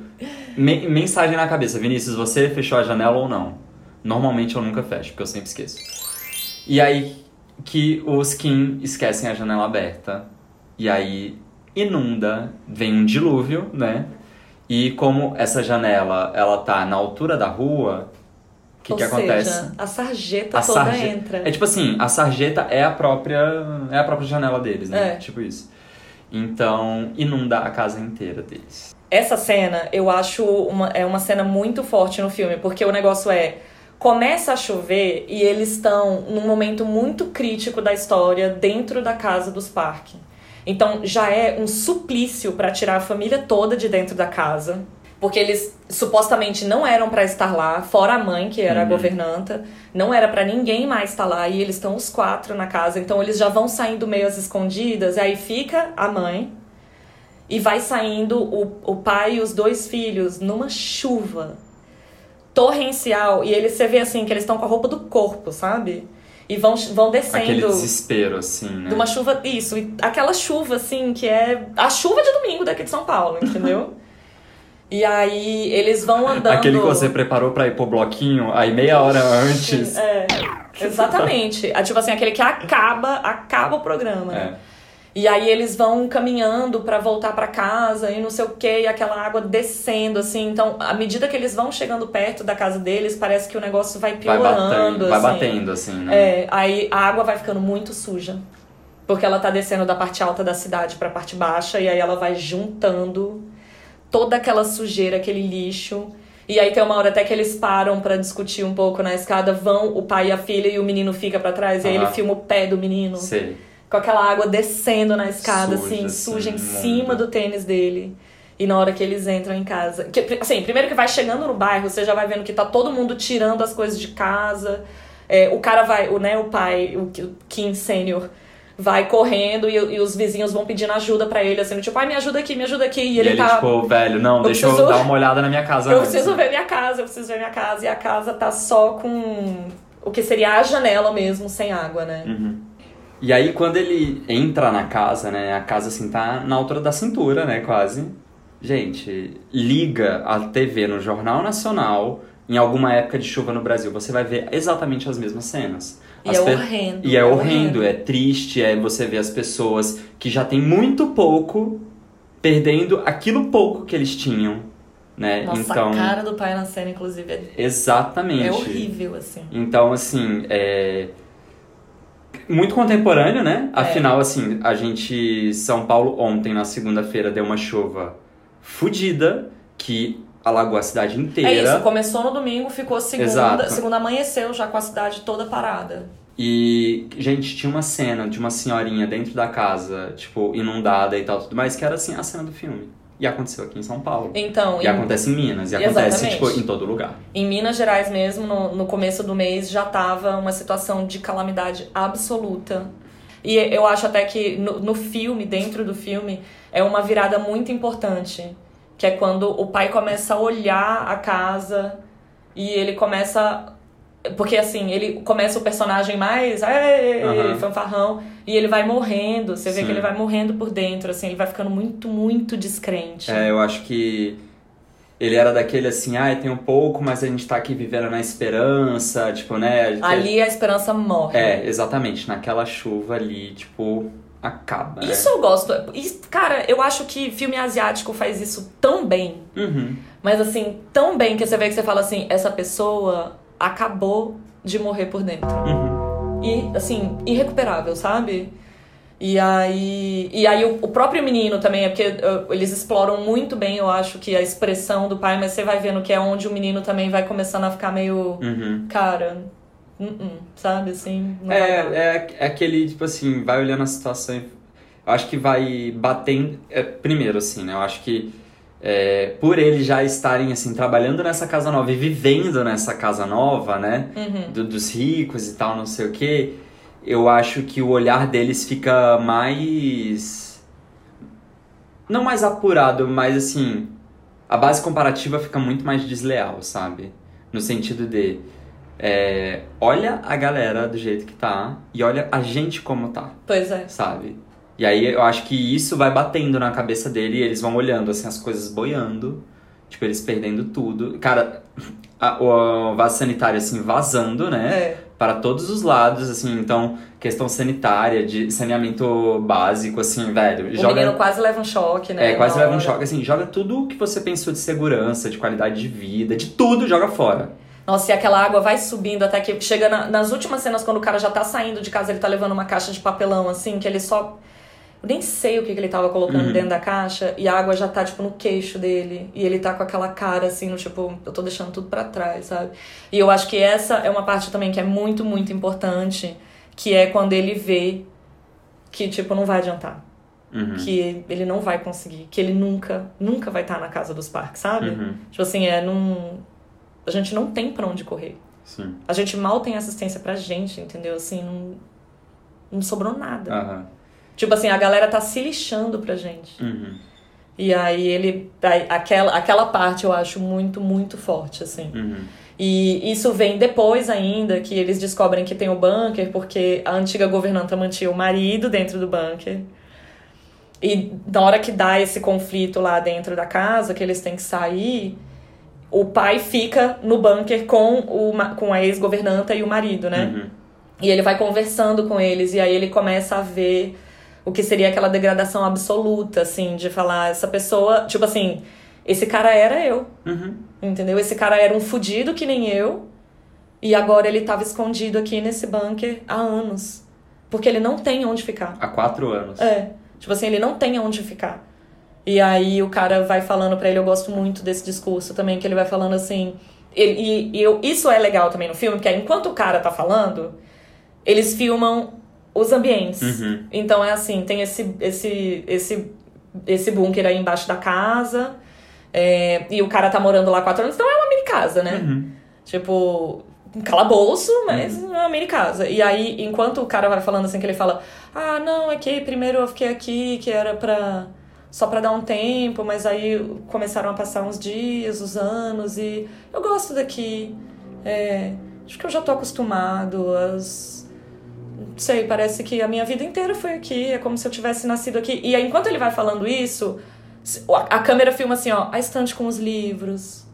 me- mensagem na cabeça, Vinícius, você fechou a janela ou não? Normalmente eu nunca fecho, porque eu sempre esqueço. E aí que os Kim esquecem a janela aberta. E aí inunda, vem um dilúvio, né? E como essa janela, ela tá na altura da rua, o que Ou que seja, acontece? a sarjeta A toda sarje- entra. É tipo assim, a sarjeta é a própria é a própria janela deles, né? É. Tipo isso. Então, inunda a casa inteira deles. Essa cena, eu acho uma, é uma cena muito forte no filme, porque o negócio é. Começa a chover e eles estão num momento muito crítico da história dentro da casa dos Park. Então já é um suplício pra tirar a família toda de dentro da casa. Porque eles supostamente não eram pra estar lá, fora a mãe, que era a Uhum. governanta. Não era pra ninguém mais estar lá e eles estão os quatro na casa. Então eles já vão saindo meio às escondidas. E aí fica a mãe, e vai saindo o, o pai e os dois filhos numa chuva torrencial. E eles, você vê assim, que eles estão com a roupa do corpo, sabe? E vão, vão Aquele descendo desespero, assim, né? de uma chuva. Isso, e aquela chuva, assim, que é a chuva de domingo daqui de São Paulo, entendeu? e aí eles vão andando. Aquele que você preparou pra ir pro bloquinho, aí meia hora antes. É, exatamente. Ah, Tipo assim, aquele que acaba, acaba o programa. né? É. E aí eles vão caminhando pra voltar pra casa e não sei o que, e aquela água descendo, assim. Então, à medida que eles vão chegando perto da casa deles, parece que o negócio vai Vai piorando. batendo, vai assim. batendo, assim, né? É, aí a água vai ficando muito suja. Porque ela tá descendo da parte alta da cidade pra parte baixa, e aí ela vai juntando toda aquela sujeira, aquele lixo. E aí tem uma hora até que eles param pra discutir um pouco na escada, vão o pai e a filha e o menino fica pra trás, e aí ele filma o pé do menino Sei. Com aquela água descendo na escada, Suja, assim, assim, suja em cima do tênis dele. E na hora que eles entram em casa. Que, assim, primeiro que vai chegando no bairro, você já vai vendo que tá todo mundo tirando as coisas de casa. É, o cara vai, o, né, o pai, o, o Kim Sênior, vai correndo e, e os vizinhos vão pedindo ajuda pra ele, assim, tipo, ai, me ajuda aqui, me ajuda aqui. E ele, ele tá. tipo, velho, não, Eu deixa eu preciso- dar uma olhada na minha casa Eu antes. preciso ver minha casa, eu preciso ver minha casa. E a casa tá só com o que seria a janela mesmo, sem água, né? Uhum. E aí, quando ele entra na casa, né? A casa, assim, tá na altura da cintura, né? Quase. Gente, liga a TV no Jornal Nacional em alguma época de chuva no Brasil. Você vai ver exatamente as mesmas cenas. E As é pe- horrendo. E é horrendo, é triste, é você ver as pessoas que já têm muito pouco perdendo aquilo pouco que eles tinham, né? Nossa, então, a cara do pai na cena, inclusive, é, exatamente. é horrível, assim. Então, assim, é. Muito contemporâneo, né? É. Afinal, assim, a gente. São Paulo ontem, na segunda-feira, deu uma chuva fodida que alagou a cidade inteira. É isso, começou no domingo, ficou segunda, Exato. segunda amanheceu já com a cidade toda parada. E, gente, tinha uma cena de uma senhorinha dentro da casa, tipo, inundada e tal, tudo mais, que era assim, a cena do filme. E aconteceu aqui em São Paulo. Então, E em, acontece em Minas, e acontece, tipo, em todo lugar. em Minas Gerais mesmo, no, no começo do mês, já tava uma situação de calamidade absoluta. E eu acho até que no, no filme, dentro do filme, é uma virada muito importante. Que é quando o pai começa a olhar a casa e ele começa. Porque assim, ele começa o personagem mais Aham. fanfarrão e ele vai morrendo. Você vê Sim. que ele vai morrendo por dentro, assim, ele vai ficando muito, muito descrente. É, eu acho que ele era daquele assim, ah, tem um pouco, mas a gente tá aqui vivendo na esperança, tipo, né? Ali a esperança morre. É, exatamente, naquela chuva ali, tipo, acaba. né? Isso eu gosto. Isso- cara, eu acho que filme asiático faz isso tão bem. Uhum. Mas assim, tão bem que você vê que você fala assim, essa pessoa acabou de morrer por dentro. Uhum. E assim, irrecuperável, sabe? E aí, e aí o, o próprio menino também, é porque uh, eles exploram muito bem, eu acho, que a expressão do pai, mas você vai vendo que é onde o menino também vai começando a ficar meio, Uhum. cara, uh-uh, sabe assim? É, é, é aquele, tipo assim, vai olhando a situação e. Eu acho que vai batendo. é, primeiro, assim, né? Eu acho que é, por eles já estarem, assim, trabalhando nessa casa nova e vivendo nessa casa nova, né? Uhum. do- dos ricos e tal, não sei o que, eu acho que o olhar deles fica mais. Não mais apurado, mas assim. A base comparativa fica muito mais desleal, sabe? No sentido de. é, olha a galera do jeito que tá e olha a gente como tá, Pois é. sabe? E aí eu acho que isso vai batendo na cabeça dele e eles vão olhando, assim, as coisas boiando. Tipo, eles perdendo tudo. Cara, a- o vaso sanitário, assim, vazando, né? É. Para todos os lados, assim. Então, questão sanitária, de saneamento básico, assim, velho. O joga... menino quase leva um choque, né? É, quase leva um choque, assim. Joga tudo que você pensou de segurança, de qualidade de vida, de tudo, joga fora. Nossa, e aquela água vai subindo até que chega na- nas últimas cenas, quando o cara já tá saindo de casa, ele tá levando uma caixa de papelão, assim, que ele só. Eu nem sei o que, que ele tava colocando Uhum. dentro da caixa, e a água já tá, tipo, no queixo dele. E ele tá com aquela cara, assim, no tipo, eu tô deixando tudo pra trás, sabe? E eu acho que essa é uma parte também que é muito, muito importante, que é quando ele vê que, tipo, não vai adiantar. Uhum. Que ele não vai conseguir, que ele nunca, nunca vai estar na casa dos parques, sabe? Uhum. Tipo assim, é num. A gente não tem pra onde correr. Sim. A gente mal tem assistência pra gente, entendeu? Assim, não, não sobrou nada. Aham. Tipo assim, a galera tá se lixando pra gente. Uhum. E aí ele. aquela, aquela parte eu acho muito, muito forte, assim. Uhum. E isso vem depois ainda, que eles descobrem que tem o bunker, porque a antiga governanta mantinha o marido dentro do bunker. E na hora que dá esse conflito lá dentro da casa, que eles têm que sair, o pai fica no bunker com, o, com a ex-governanta e o marido, né? Uhum. E ele vai conversando com eles, e aí ele começa a ver o que seria aquela degradação absoluta, assim, de falar, essa pessoa, tipo assim, esse cara era eu. Uhum. Entendeu? Esse cara era um fudido que nem eu. E agora ele tava escondido aqui nesse bunker há anos. Porque ele não tem onde ficar. Há quatro anos. É. Tipo assim, ele não tem onde ficar. E aí o cara vai falando pra ele, eu gosto muito desse discurso também, que ele vai falando assim. ele- e e eu, isso é legal também no filme, porque aí, enquanto o cara tá falando, eles filmam os ambientes. Uhum. Então é assim, tem esse, esse, esse, esse bunker aí embaixo da casa. é, e o cara tá morando lá quatro anos, então é uma mini casa, né? Uhum. Tipo, um calabouço, mas uhum. uma mini casa. E aí, enquanto o cara vai falando assim, que ele fala, ah, não, é que primeiro eu fiquei aqui, que era pra só para dar um tempo, mas aí começaram a passar uns dias, os anos, e eu gosto daqui. É, acho que eu já tô acostumado. As, sei, parece que a minha vida inteira foi aqui, é como se eu tivesse nascido aqui. E aí, enquanto ele vai falando isso, a câmera filma assim, ó, a estante com os livros,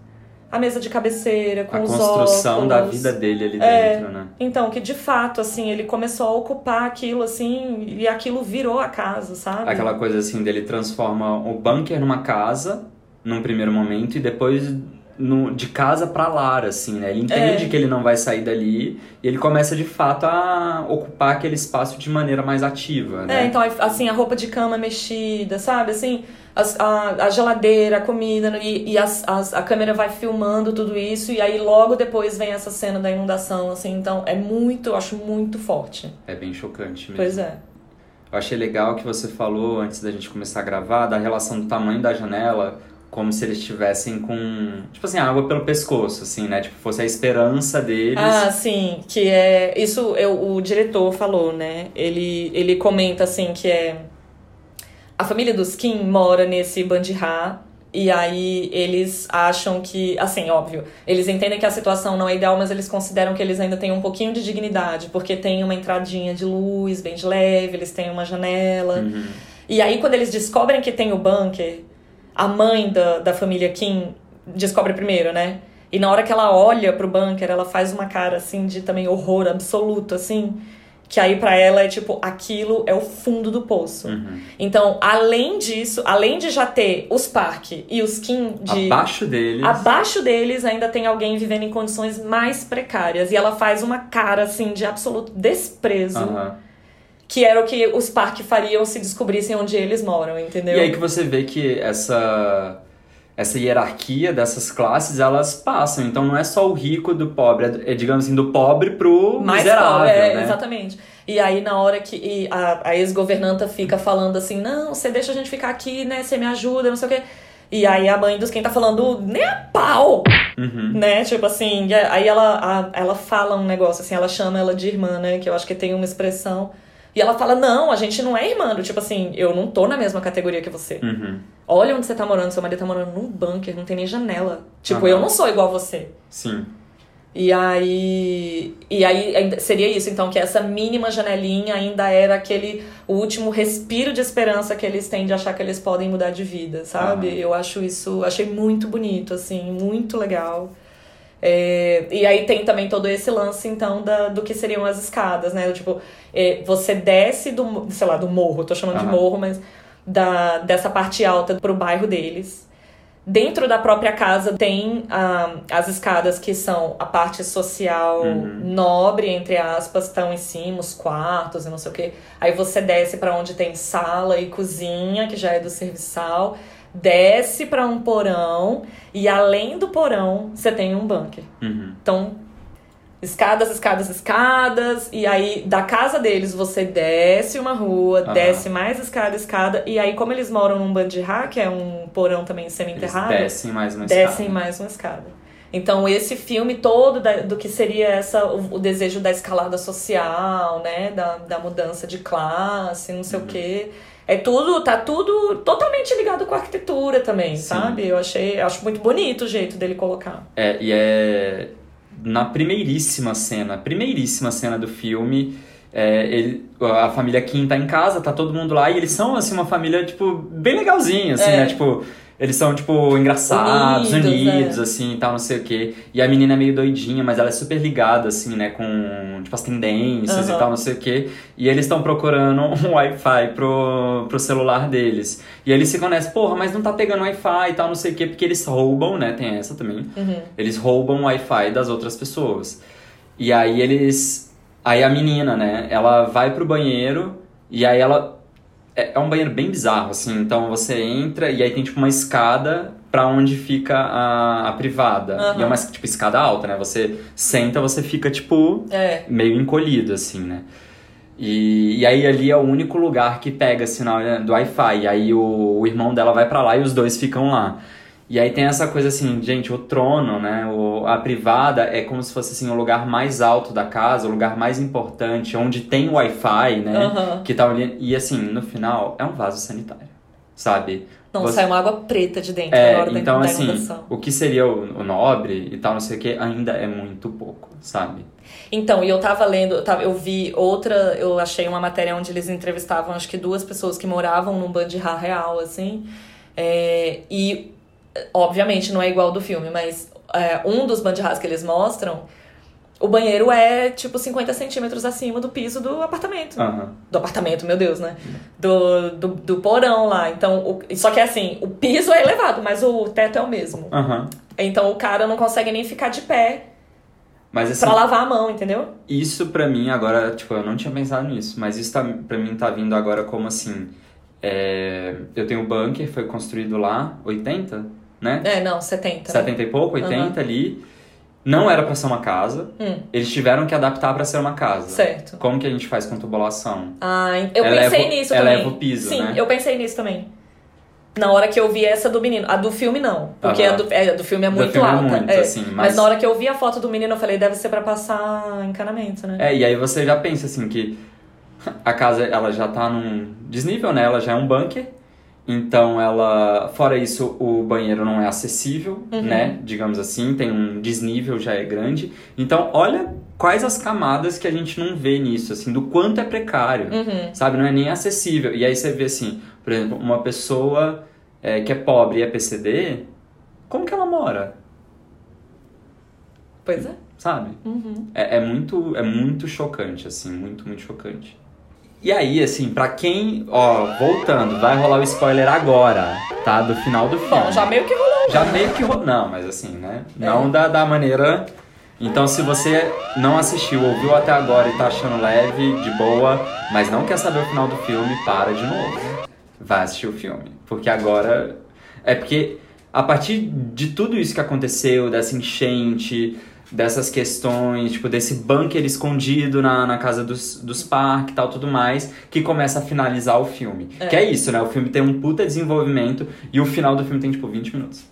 a mesa de cabeceira, com a os óculos. A construção da vida dele ali é, dentro, né? Então, que de fato, assim, ele começou a ocupar aquilo, assim, e aquilo virou a casa, sabe? Aquela coisa, assim, dele transforma o bunker numa casa, num primeiro momento, e depois no, de casa para lar, assim, né? Ele entende é. que ele não vai sair dali e ele começa de fato a ocupar aquele espaço de maneira mais ativa, né? É, então, assim, a roupa de cama mexida, sabe? Assim, as, a, a, geladeira, a comida, e, e as, as, a câmera vai filmando tudo isso, e aí logo depois vem essa cena da inundação, assim, então é muito, eu acho muito forte. É bem chocante mesmo. Pois é. Eu achei legal que você falou, antes da gente começar a gravar, da relação do tamanho da janela, como se eles estivessem com, tipo assim, água pelo pescoço, assim, né? Tipo, fosse a esperança deles. Ah, sim, que é... Isso eu, o diretor falou, né? Ele, ele comenta, assim, que é a família dos Kim mora nesse Bandihá e aí eles acham que, assim, óbvio, eles entendem que a situação não é ideal, mas eles consideram que eles ainda têm um pouquinho de dignidade, porque tem uma entradinha de luz bem de leve, eles têm uma janela. Uhum. E aí quando eles descobrem que tem o bunker, a mãe da, da família Kim descobre primeiro, né? E na hora que ela olha pro bunker, ela faz uma cara assim de também horror absoluto, assim. Que aí para ela é tipo, aquilo é o fundo do poço. Uhum. Então, além disso, além de já ter os Park e os Kim de. Abaixo deles. Abaixo deles ainda tem alguém vivendo em condições mais precárias. E ela faz uma cara assim de absoluto desprezo. Uhum. Que era o que os Park fariam se descobrissem onde eles moram, entendeu? E aí que você vê que essa essa hierarquia dessas classes, elas passam. Então não é só o rico do pobre, é, digamos assim, do pobre pro Mais miserável, pobre, é, né? Exatamente. E aí na hora que a, a ex-governanta fica falando assim, não, você deixa a gente ficar aqui, né, você me ajuda, não sei o quê. E aí a mãe dos quem tá falando, nem a pau! Uhum. Né? Tipo assim, aí ela, a, ela fala um negócio assim, ela chama ela de irmã, né? Que eu acho que tem uma expressão e ela fala: Não, a gente não é irmã. Tipo assim, eu não tô na mesma categoria que você. Uhum. Olha onde você tá morando. Seu marido tá morando num bunker, não tem nem janela. Tipo, uhum. eu não sou igual a você. Sim. E aí. E aí seria isso, então, que essa mínima janelinha ainda era aquele último respiro de esperança que eles têm de achar que eles podem mudar de vida, sabe? Uhum. Eu acho isso. Achei muito bonito, assim, muito legal. É, e aí tem também todo esse lance, então, da, do que seriam as escadas, né? Tipo, é, você desce do, sei lá, do morro, tô chamando uhum. de morro, mas da, dessa parte alta pro bairro deles. Dentro da própria casa tem ah, as escadas que são a parte social uhum. nobre, entre aspas, estão em cima, os quartos e não sei o quê. Aí você desce para onde tem sala e cozinha, que já é do serviçal desce para um porão e além do porão você tem um bunker. Uhum. Então, escadas, escadas, escadas, e aí da casa deles você desce uma rua, uhum. desce mais escada, escada, e aí como eles moram num bandihá, que é um porão também semi-enterrado, descem mais uma descem escada. mais uma escada. Então, esse filme todo da, do que seria essa, o, o, desejo da escalada social, né? Da, da mudança de classe, não sei uhum. o quê é tudo, tá tudo totalmente ligado com a arquitetura também, Sim. sabe? Eu achei, acho muito bonito o jeito dele colocar. É, e é na primeiríssima cena, primeiríssima cena do filme, é, ele, a família Kim tá em casa, tá todo mundo lá, e eles são, assim, uma família, tipo, bem legalzinha, assim, é. né? Tipo, eles são, tipo, engraçados, unidos, unidos é. assim, e tal, não sei o quê. E a menina é meio doidinha, mas ela é super ligada, assim, né, com, tipo, as tendências uhum. e tal, não sei o quê. E eles estão procurando um Wi-Fi pro, pro celular deles. E eles se conhecem, porra, mas não tá pegando Wi-Fi e tal, não sei o quê, porque eles roubam, né, tem essa também. Uhum. Eles roubam o Wi-Fi das outras pessoas. E aí eles... Aí a menina, né, ela vai pro banheiro e aí ela é, é um banheiro bem bizarro, assim. Então você entra e aí tem tipo uma escada para onde fica a, a privada. Uhum. E é uma tipo escada alta, né? Você senta, você fica tipo é. meio encolhido, assim, né? E, e aí ali é o único lugar que pega sinal né, do Wi-Fi. E aí o, o irmão dela vai para lá e os dois ficam lá. E aí tem essa coisa assim, gente, o trono, né? O, a privada é como se fosse assim, o lugar mais alto da casa, o lugar mais importante, onde tem Wi-Fi, né? Aham. Que tá ali. E assim, no final, é um vaso sanitário. Sabe? Não, Você- sai uma água preta de dentro É, na hora da- então da assim, inundação. o que seria o, o nobre e tal, não sei o que, ainda é muito pouco, sabe? Então, e eu tava lendo, eu, tava- eu vi outra, eu achei uma matéria onde eles entrevistavam acho que duas pessoas que moravam num bandirra real, assim. É, e, obviamente, não é igual do filme, mas é, um dos bandirras que eles mostram, o banheiro é tipo 50 centímetros acima do piso do apartamento. Aham. Do apartamento, meu Deus, né? Do, do, do porão lá. Então, o- só que assim, o piso é elevado, mas o teto é o mesmo. Aham. Então o cara não consegue nem ficar de pé Mas assim, pra lavar a mão, entendeu? isso pra mim agora, tipo, eu não tinha pensado nisso, mas isso tá, pra mim tá vindo agora como assim. é, eu tenho um bunker, foi construído lá, 80, né? É, não, 70. né? 70 e pouco, 80 ali. Não era pra ser uma casa. Hum. Eles tiveram que adaptar pra ser uma casa. Certo. Como que a gente faz com tubulação? Ah, eu Eleva- pensei nisso eleva também. o piso, Sim, né? eu pensei nisso também. Na hora que eu vi essa do menino. A do filme não. Porque Aham. a, do, é, a do filme é muito filme é alta. muito, assim, mas... mas- na hora que eu vi a foto do menino, eu falei, deve ser pra passar encanamento, né? É, e aí você já pensa assim que a casa ela já tá num desnível, né? Ela já é um bunker. Então ela, fora isso, o banheiro não é acessível, Uhum. né? Digamos assim, tem um desnível já é grande. Então, olha quais as camadas que a gente não vê nisso, assim, do quanto é precário. Uhum. Sabe, não é nem acessível. E aí você vê assim, por exemplo, uma pessoa é, que é pobre e é PCD, como que ela mora? Pois é. Sabe? Uhum. É, é muito, é muito chocante, assim, muito, muito chocante. E aí, assim, pra quem, ó, voltando, vai rolar o spoiler agora, tá? Do final do filme. Bom, já meio que rolou. Já meio que rolou. Não, mas assim, né? Não da, da maneira. Então, se você não assistiu, ouviu até agora e tá achando leve, de boa, mas não quer saber o final do filme, para de novo. Vai assistir o filme. Porque agora. É porque a partir de tudo isso que aconteceu, dessa enchente, dessas questões, tipo, desse bunker escondido na, na casa dos, dos Park e tal, tudo mais, que começa a finalizar o filme. É. Que é isso, né? O filme tem um puta desenvolvimento e o final do filme tem, tipo, 20 minutos.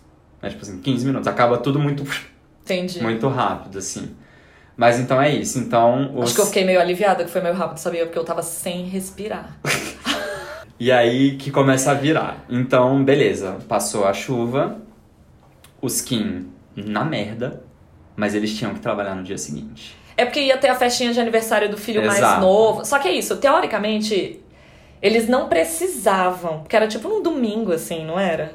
É tipo assim, 15 minutos. Acaba tudo muito, Entendi. muito rápido, assim. Mas então é isso. Então, os... Acho que eu fiquei meio aliviada, que foi meio rápido, sabia? Porque eu tava sem respirar. E aí que começa a virar. Então, beleza. Passou a chuva. Os Kim na merda. Mas eles tinham que trabalhar no dia seguinte. É porque ia ter a festinha de aniversário do filho mais Exato. novo. Só que é isso, teoricamente, eles não precisavam. Porque era tipo num domingo, assim, não era?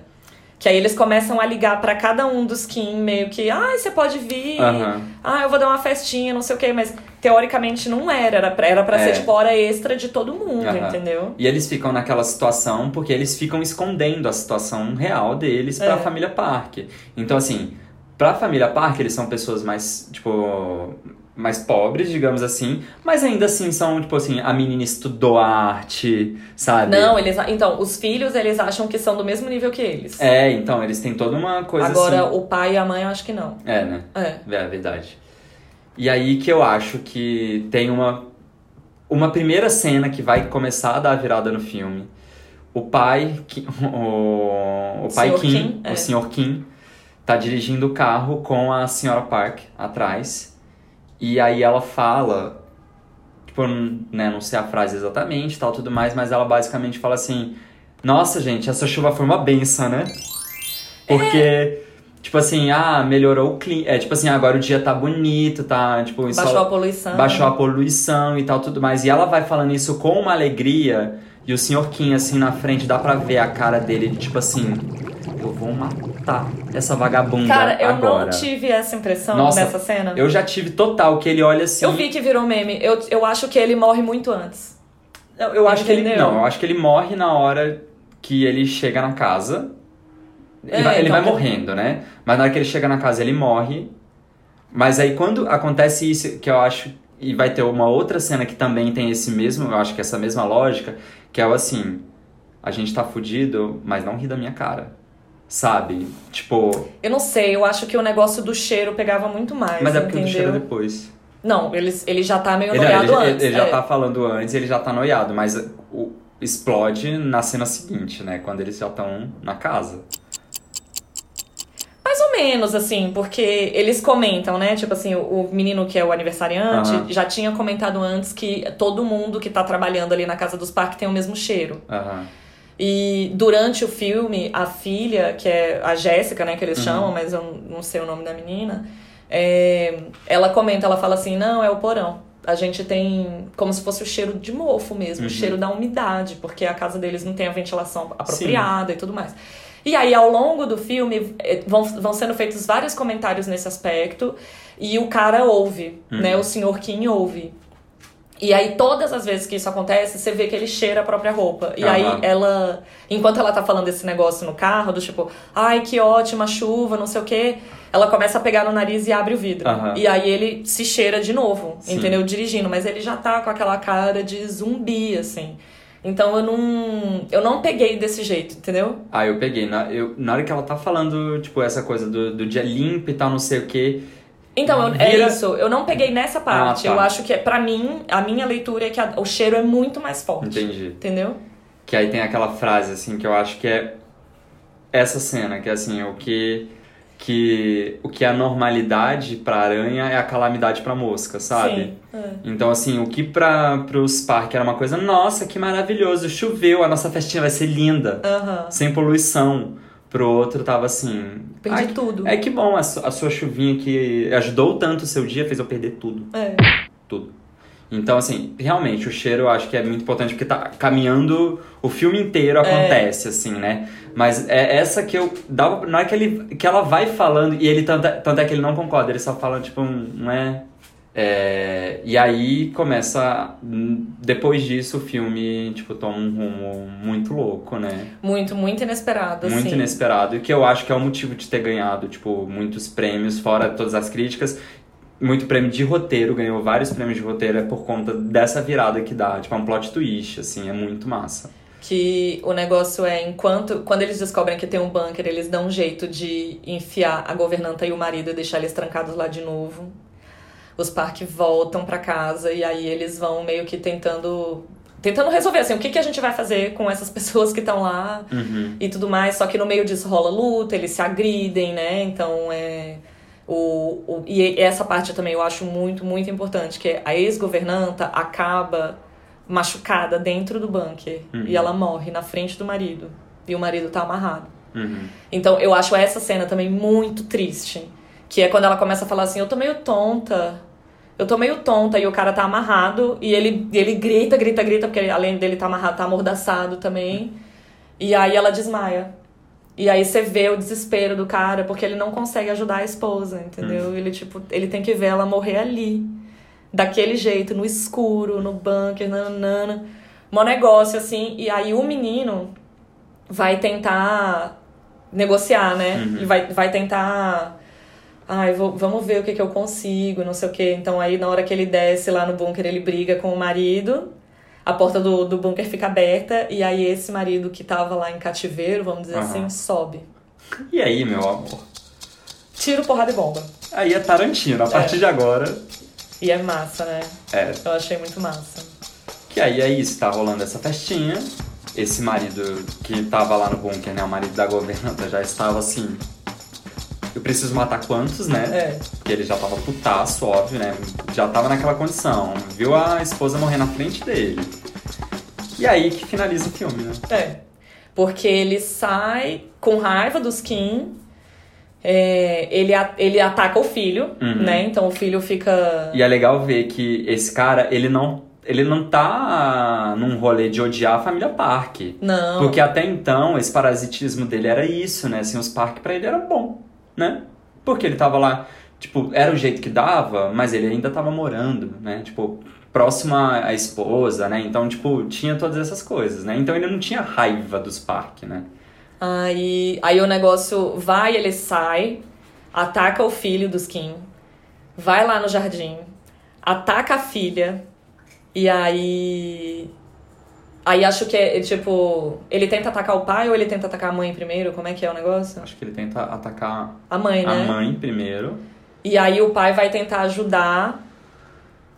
Que aí eles começam a ligar pra cada um dos Kim, meio que, ah, você pode vir. Aham. Ah, eu vou dar uma festinha, não sei o quê. Mas teoricamente não era. Era pra, era pra É. ser, tipo, hora extra de todo mundo, Aham. entendeu? E eles ficam naquela situação porque eles ficam escondendo a situação real deles pra É. família Park. Então, assim, pra família Park, eles são pessoas mais, tipo, mais pobres, digamos assim, mas ainda assim são, tipo assim, a menina estudou arte, sabe? Não, eles. Então, os filhos, eles acham que são do mesmo nível que eles. É, então, eles têm toda uma coisa Agora, assim. o pai e a mãe, eu acho que não. É, né? É. É verdade. E aí que eu acho que tem uma uma primeira cena que vai começar a dar a virada no filme. O pai, que- o, o pai. Kim, Kim, é. o Sr. Kim, tá dirigindo o carro com a senhora Park atrás. E aí ela fala, tipo, né, não sei a frase exatamente, tal, tudo mais, mas ela basicamente fala assim: "Nossa, gente, essa chuva foi uma benção, né?" Porque Tipo assim, ah, melhorou o clima. É tipo assim, agora o dia tá bonito, tá? Tipo, isso Baixou a poluição. baixou a poluição e tal, tudo mais. E ela vai falando isso com uma alegria. E o senhor Kim, assim, na frente, dá pra ver a cara dele, tipo assim, eu vou matar essa vagabunda Cara, eu agora. não tive essa impressão Nossa, nessa cena. Eu já tive total, que ele olha assim. Eu vi que virou meme. Eu, eu acho que ele morre muito antes. Eu, eu acho que ele. Não, eu acho que ele morre na hora que ele chega na casa. Ele, É, vai, ele então, vai morrendo, né? Mas na hora que ele chega na casa, ele morre. Mas aí quando acontece isso, que eu acho. E vai ter uma outra cena que também tem esse mesmo, eu acho que essa mesma lógica, que é o assim. A gente tá fudido, mas não ri da minha cara. Sabe? Tipo. Eu não sei, eu acho que o negócio do cheiro pegava muito mais. Mas é porque entendeu? ele chega depois. Não, ele, ele já tá meio Ele, noiado ele- antes. ele já é. tá falando antes, ele já tá noiado, mas o, explode na cena seguinte, né? Quando eles já estão na casa. menos, assim, porque eles comentam, né? Tipo assim, o, o menino que é o aniversariante Aham. já tinha comentado antes que todo mundo que tá trabalhando ali na casa dos parques tem o mesmo cheiro. Aham. E durante o filme, a filha, que é a Jéssica, né, que eles Uhum. chamam, mas eu não sei o nome da menina, é, ela comenta, ela fala assim, não, é o porão. A gente tem como se fosse o cheiro de mofo mesmo, Uhum. o cheiro da umidade, porque a casa deles não tem a ventilação apropriada e tudo mais. E aí, ao longo do filme, eh, vão, vão sendo feitos vários comentários nesse aspecto, e o cara ouve, Uhum. né? O senhor Kim ouve. E aí, todas as vezes que isso acontece, você vê que ele cheira a própria roupa. E aí, Aham. ela, enquanto ela tá falando esse negócio no carro, do tipo, ai, que ótima chuva, não sei o quê, ela começa a pegar no nariz e abre o vidro. Aham. E aí ele se cheira de novo, Sim. entendeu? Dirigindo, mas ele já tá com aquela cara de zumbi, assim. Então eu não. Eu não peguei desse jeito, entendeu? Ah, eu peguei. Na, eu, na hora que ela tá falando, tipo, essa coisa do, do dia limpo e tal, não sei o quê. Então, eu- é isso. Eu não peguei nessa parte. Ah, tá. Eu acho que, é, pra mim, a minha leitura é que a- o cheiro é muito mais forte. Entendi. Entendeu? Que aí tem aquela frase, assim, que eu acho que é essa cena, que é assim, o que. Que o que é a normalidade pra aranha é a calamidade pra mosca, sabe? Sim. É. Então, assim, o que para pros parques era uma coisa, nossa, que maravilhoso, choveu, a nossa festinha vai ser linda, Aham. sem poluição. Pro outro tava assim. Perdi "Ai, tudo. É que bom, a, su- a sua chuvinha que ajudou tanto o seu dia fez eu perder tudo. É. Tudo. Então, assim, realmente, o cheiro eu acho que é muito importante porque tá caminhando, o filme inteiro acontece, assim, né? Mas é essa que eu. Dá, na hora que, ele, que ela vai falando, e ele tanto, é- tanto é que ele não concorda, ele só fala, tipo, um, não é. É, e aí começa. Depois disso, o filme, tipo, toma um rumo muito louco, né? Muito, muito inesperado, muito assim. inesperado. E que eu acho que é o motivo de ter ganhado, tipo, muitos prêmios, fora todas as críticas. Muito prêmio de roteiro, ganhou vários prêmios de roteiro, é por conta dessa virada que dá. Tipo, é um plot twist, assim, é muito massa. Que o negócio é, enquanto. Quando eles descobrem que tem um bunker, eles dão um jeito de enfiar a governanta e o marido e deixar eles trancados lá de novo. Os parques voltam pra casa e aí eles vão meio que tentando. Tentando resolver, assim, o que, que a gente vai fazer com essas pessoas que estão lá Uhum. e tudo mais. Só que no meio disso rola luta, eles se agridem, né? Então é. O, o, e essa parte também eu acho muito, muito importante, que a ex-governanta acaba machucada dentro do bunker Uhum. e ela morre na frente do marido. E o marido tá amarrado. Uhum. Então eu acho essa cena também muito triste. Que é quando ela começa a falar assim, eu tô meio tonta. Eu tô meio tonta e o cara tá amarrado e ele, ele grita, grita, grita, porque além dele tá amarrado, tá amordaçado também. E aí ela desmaia. E aí você vê o desespero do cara, porque ele não consegue ajudar a esposa, entendeu? Ele, tipo, ele tem que ver ela morrer ali. Daquele jeito, no escuro, no bunker, nanana. Mó negócio, assim. E aí o menino vai tentar negociar, né? Uhum. Ele vai, vai tentar. Ai, vou, vamos ver o que, que eu consigo, não sei o quê. Então aí na hora que ele desce lá no bunker, ele briga com o marido. A porta do, do bunker fica aberta. E aí esse marido que tava lá em cativeiro, vamos dizer Aham. assim, sobe. E aí, meu amor? Tiro, porrada e bomba. Aí é Tarantino, a partir de agora. E é massa, né? É. Eu achei muito massa. Que aí é isso, tá rolando essa festinha. Esse marido que tava lá no bunker, né? O marido da governanta já estava assim. Eu preciso matar quantos, né? É. Porque ele já tava putaço, óbvio, né? Já tava naquela condição. Viu a esposa morrer na frente dele. E aí que finaliza o filme, né? É. Porque ele sai com raiva dos Kim. é, ele, ele ataca o filho, Uhum. né? Então o filho fica. E é legal ver que esse cara, ele não, ele não tá num rolê de odiar a família Park. Não. Porque até então, esse parasitismo dele era isso, né? Assim, os Park pra ele era bom, né? Porque ele tava lá, tipo, era o jeito que dava, mas ele ainda tava morando, né? Tipo, próximo à esposa, né? Então, tipo, tinha todas essas coisas, né? Então ele não tinha raiva dos Park, né? Aí, aí o negócio vai, ele sai, ataca o filho dos Kim, vai lá no jardim, ataca a filha, e aí. Aí acho que é tipo. Ele tenta atacar o pai ou ele tenta atacar a mãe primeiro? Como é que é o negócio? Acho que ele tenta atacar A mãe, né? a mãe primeiro. E aí o pai vai tentar ajudar.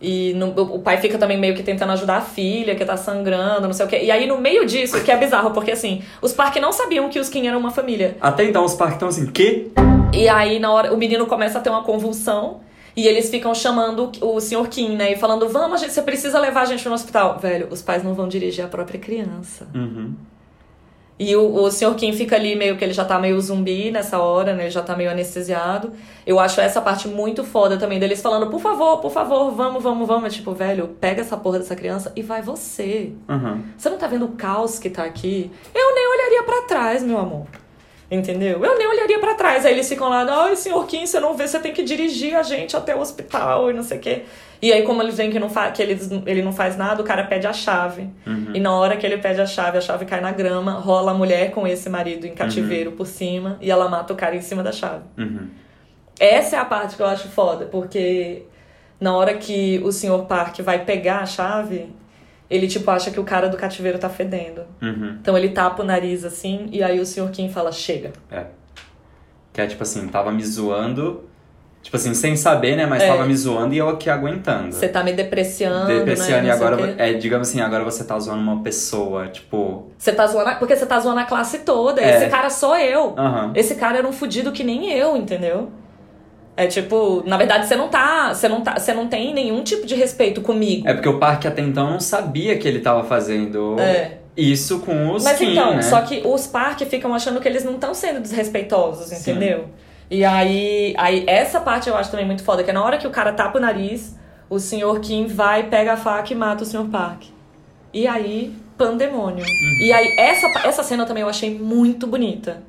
E no- o pai fica também meio que tentando ajudar a filha, que tá sangrando, não sei o quê. E aí, no meio disso, que é bizarro, porque assim, os Park não sabiam que os Kim eram uma família. Até então, os Park estão assim, que? E aí, na hora, o menino começa a ter uma convulsão. E eles ficam chamando o Sr. Kim, né? E falando, vamos, gente, você precisa levar a gente no hospital. Velho, os pais não vão dirigir a própria criança. Uhum. E o, o Sr. Kim fica ali meio que ele já tá meio zumbi nessa hora, né? Ele já tá meio anestesiado. Eu acho essa parte muito foda também deles falando, por favor, por favor, vamos, vamos, vamos. É tipo, velho, pega essa porra dessa criança e vai você. Uhum. Você não tá vendo o caos que tá aqui? Eu nem olharia para trás, meu amor. Entendeu? Eu nem olharia para trás. Aí eles ficam lá, ai, senhor Kim, você não vê, você tem que dirigir a gente até o hospital e não sei o quê. E aí, como eles veem que, não fa que ele, ele não faz nada, o cara pede a chave. Uhum. E na hora que ele pede a chave, a chave cai na grama, rola a mulher com esse marido em cativeiro por cima e ela mata o cara em cima da chave. Uhum. Essa é a parte que eu acho foda, porque na hora que o senhor Park vai pegar a chave, ele tipo acha que o cara do cativeiro tá fedendo. Uhum. Então ele tapa o nariz assim, e aí o senhor Kim fala: chega. É. Que é tipo assim, tava me zoando. Tipo assim, sem saber, né? Mas É. tava me zoando e eu aqui aguentando. Você tá me depreciando. Depreciando né? e agora, é, digamos assim, agora você tá zoando uma pessoa, tipo. Você tá zoando. a- Porque você tá zoando a classe toda. É. Esse cara sou eu. Aham. Esse cara era um fudido que nem eu, entendeu? É tipo, na verdade, você não tá. Você não tá. Você não tem nenhum tipo de respeito comigo. É porque o parque até então não sabia que ele tava fazendo É. isso com os Mas Kim, então, né? só que os parques ficam achando que eles não estão sendo desrespeitosos, Sim. entendeu? E aí, aí, essa parte eu acho também muito foda, que é na hora que o cara tapa o nariz, o senhor Kim vai, pega a faca e mata o senhor Park. E aí, pandemônio. Uhum. E aí, essa, essa cena também eu achei muito bonita.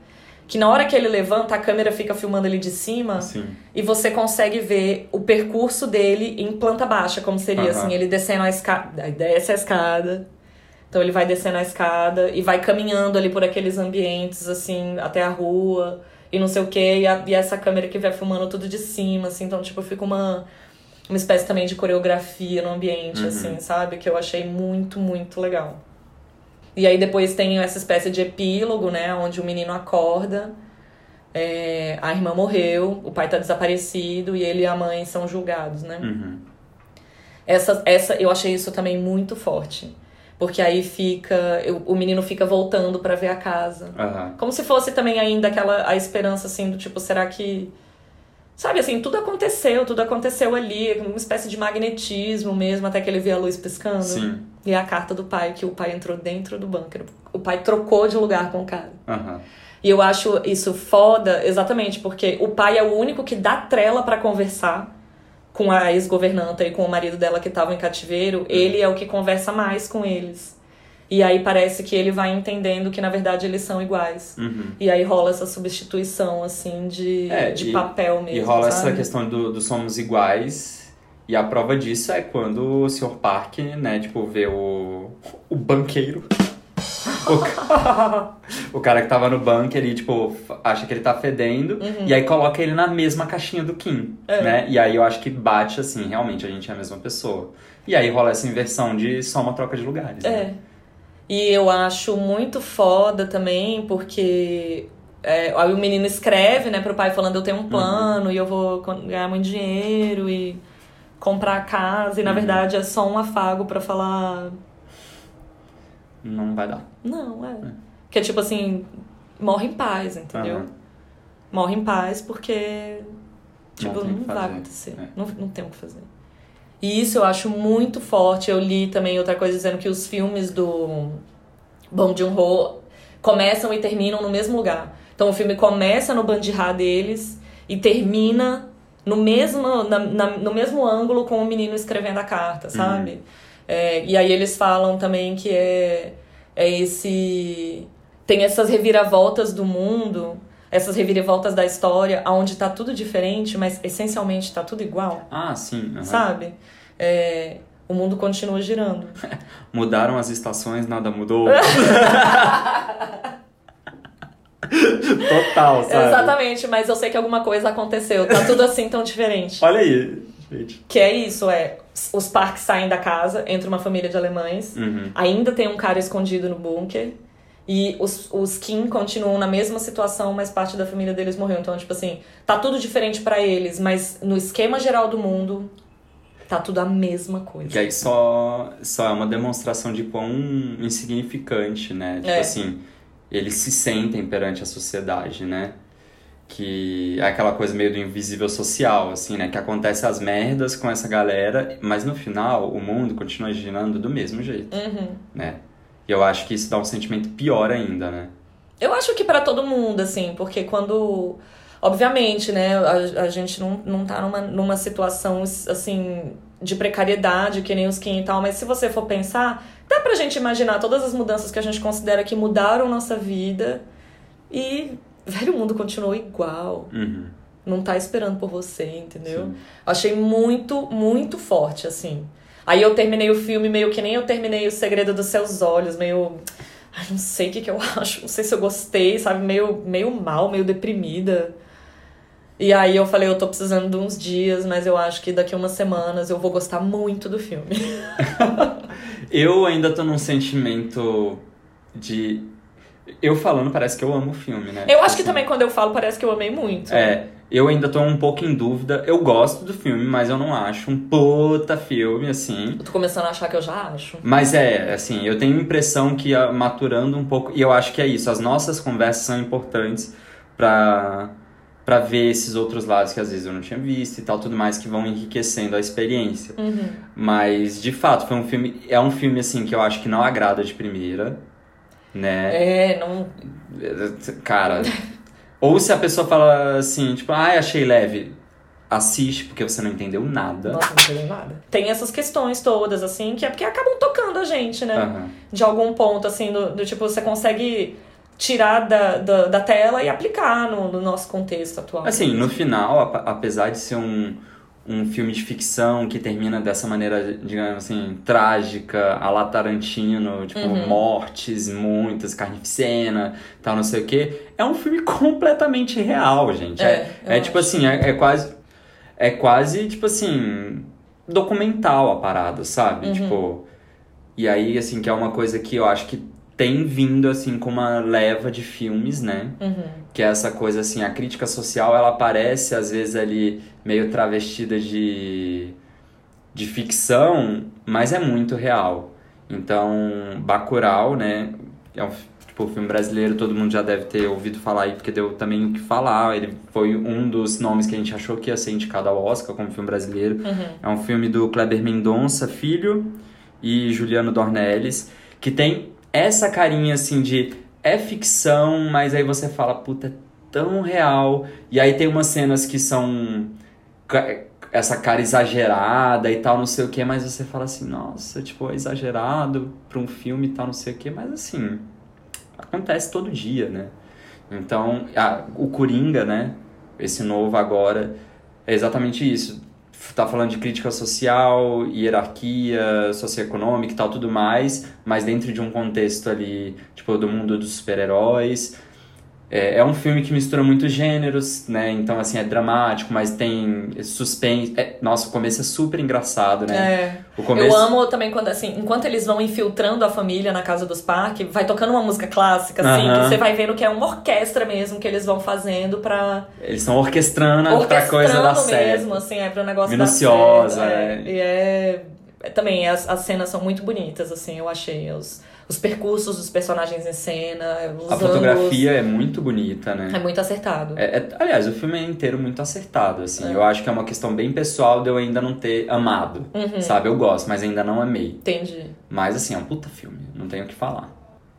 Que na hora que ele levanta, a câmera fica filmando ele de cima Sim. e você consegue ver o percurso dele em planta baixa, como seria assim, ele descendo a escada, desce a escada. Então ele vai descendo a escada e vai caminhando ali por aqueles ambientes assim até a rua e não sei o quê, e, a- e essa câmera que vai filmando tudo de cima, assim, então tipo fica uma uma espécie também de coreografia no ambiente, Uhum. assim, sabe? Que eu achei muito, muito legal. E aí depois tem essa espécie de epílogo, né? Onde o menino acorda, é, a irmã morreu, o pai tá desaparecido e ele e a mãe são julgados, né? Uhum. Essa, essa, eu achei isso também muito forte. Porque aí fica. eu- o menino fica voltando pra ver a casa. Aham. Como se fosse também ainda aquela a esperança assim do tipo, será que. Sabe assim, tudo aconteceu, tudo aconteceu ali, uma espécie de magnetismo mesmo, até que ele vê a luz piscando. Sim. E é a carta do pai, que o pai entrou dentro do bunker. O pai trocou de lugar com o cara. Aham. E eu acho isso foda, exatamente, porque o pai é o único que dá trela pra conversar com a ex-governanta e com o marido dela que estavam em cativeiro. Ele é o que conversa mais com eles. E aí parece que ele vai entendendo que na verdade eles são iguais. Uhum. E aí rola essa substituição, assim, de, É, de e- papel mesmo. E rola sabe? essa questão do, do somos iguais. E a prova disso é quando o Sr. Park, né, tipo, vê o, o banqueiro. O, ca- o cara que tava no bunker e, tipo, acha que ele tá fedendo. E aí coloca ele na mesma caixinha do Kim, Uhum. É. né? E aí eu acho que bate assim, realmente, a gente é a mesma pessoa. E aí rola essa inversão de só uma troca de lugares, É. né? E eu acho muito foda também, porque é, aí o menino escreve, né, pro pai falando eu tenho um plano e eu vou ganhar muito dinheiro e comprar a casa. E na Uhum. verdade é só um afago pra falar. Não vai dar. Não, é. Que é tipo assim, morre em paz, entendeu? Aham. Morre em paz porque. Tipo, Não não, vai acontecer. É. Não, não tem o que fazer. E isso eu acho muito forte. Eu li também outra coisa dizendo que os filmes do Bong Joon-ho começam e terminam no mesmo lugar. Então o filme começa no Bandihá deles e termina no mesmo, na, na- no mesmo ângulo com o menino escrevendo a carta, sabe? É, e aí eles falam também que é, é esse. Tem essas reviravoltas do mundo, essas reviravoltas da história, onde tá tudo diferente, mas essencialmente tá tudo igual, Ah, sim. aham. sabe? É, o mundo continua girando. Mudaram as estações, nada mudou. Total, sabe? Exatamente, mas eu sei que alguma coisa aconteceu. Tá tudo assim tão diferente. Olha aí, gente. Que é isso, é. Os parques saem da casa, entra uma família de alemães. Uhum. Ainda tem um cara escondido no bunker. E os, os Kim continuam na mesma situação, mas parte da família deles morreu. Então, tipo assim, tá tudo diferente pra eles, mas no esquema geral do mundo, tá tudo a mesma coisa. Que aí só, só é uma demonstração de quão insignificante, né? Tipo É. assim, eles se sentem perante a sociedade, né? que é aquela coisa meio do invisível social, assim, né? Que acontece as merdas com essa galera, mas no final o mundo continua girando do mesmo jeito, Uhum. né? E eu acho que isso dá um sentimento pior ainda, né? Eu acho que pra todo mundo, assim, porque quando. Obviamente, né, a, a gente não, não tá numa, numa situação, assim, de precariedade, que nem os Kim e tal, mas se você for pensar, dá pra gente imaginar todas as mudanças que a gente considera que mudaram nossa vida e, velho, o mundo continuou igual. Uhum. Não tá esperando por você, entendeu? Sim. Achei muito, muito forte, assim. Aí eu terminei o filme meio que nem eu terminei O Segredo dos Seus Olhos, meio. Ai, não sei o que, que eu acho, não sei se eu gostei, sabe? Meio, meio mal, meio deprimida. E aí eu falei, eu tô precisando de uns dias, mas eu acho que daqui a umas semanas eu vou gostar muito do filme. Eu ainda tô num sentimento de. Eu falando, parece que eu amo o filme, né? Eu acho que Assim, também quando eu falo parece que eu amei muito. É, eu ainda tô um pouco em dúvida. Eu gosto do filme, mas eu não acho um puta filme, assim. Eu tô começando a achar que eu já acho. Mas é, assim, eu tenho a impressão que ah, maturando um pouco, e eu acho que é isso, as nossas conversas são importantes pra, pra ver esses outros lados que às vezes eu não tinha visto e tal, tudo mais, que vão enriquecendo a experiência. Uhum. Mas, de fato, foi um filme, é um filme, assim, que eu acho que não agrada de primeira, né? É, não. Cara, ou se a pessoa fala assim, tipo, ai, achei leve, assiste porque você não entendeu nada. Nossa, não entendeu nada. Tem essas questões todas, assim, que é porque acabam tocando a gente, né? Aham. de algum ponto, assim, do, do tipo, você consegue tirar da, da, da tela e aplicar no, no nosso contexto atual. Assim, no final, ap- apesar de ser um, um filme de ficção que termina dessa maneira, digamos assim, trágica, a la Tarantino, tipo, Uhum. mortes, muitas, carnificina, tal, não sei o quê, é um filme completamente real, gente. É, É, é tipo assim, é, é quase. É quase, tipo assim, documental a parada, sabe? Uhum. Tipo. E aí, assim, que é uma coisa que eu acho que tem vindo, assim, com uma leva de filmes, né? Uhum. que é essa coisa assim, a crítica social ela aparece às vezes ali meio travestida de, de ficção, mas é muito real. Então, Bacurau, né, é um tipo, filme brasileiro, todo mundo já deve ter ouvido falar aí, porque deu também o que falar. Ele foi um dos nomes que a gente achou que ia ser indicado ao Oscar como filme brasileiro. Uhum. É um filme do Kleber Mendonça, filho, e Juliano Dornelles, que tem essa carinha assim de é ficção, mas aí você fala, puta, é tão real. E aí tem umas cenas que são essa cara exagerada e tal, não sei o que, mas você fala assim, nossa, tipo, é exagerado pra um filme e tal, não sei o que, mas assim, acontece todo dia, né? Então, a- o Coringa, né? Esse novo agora, é exatamente isso. Tá falando de crítica social, hierarquia socioeconômica e tal, tudo mais, mas dentro de um contexto ali, tipo, do mundo dos super-heróis. É, é um filme que mistura muitos gêneros, né? Então, assim, é dramático, mas tem suspense. É, nossa, o começo é super engraçado, né? É. Começo... Eu amo também quando, assim, enquanto eles vão infiltrando a família na casa dos parques, vai tocando uma música clássica, assim, Aham. que você vai vendo que é uma orquestra mesmo que eles vão fazendo pra. Eles estão orquestrando, pra orquestrando coisa dar mesmo, certo. assim, é pro negócio Minuciosa, certo. é. É. E é. é também, as, as cenas são muito bonitas, assim, eu achei. Os, os percursos dos personagens em cena, os A fotografia é muito bonita, né? É muito acertado. É, é- aliás, o filme é inteiro muito acertado, assim. É. Eu acho que é uma questão bem pessoal de eu ainda não ter amado, Uhum. sabe? Eu gosto, mas ainda não amei. Entendi. Mas, assim, é um puta filme, não tenho o que falar.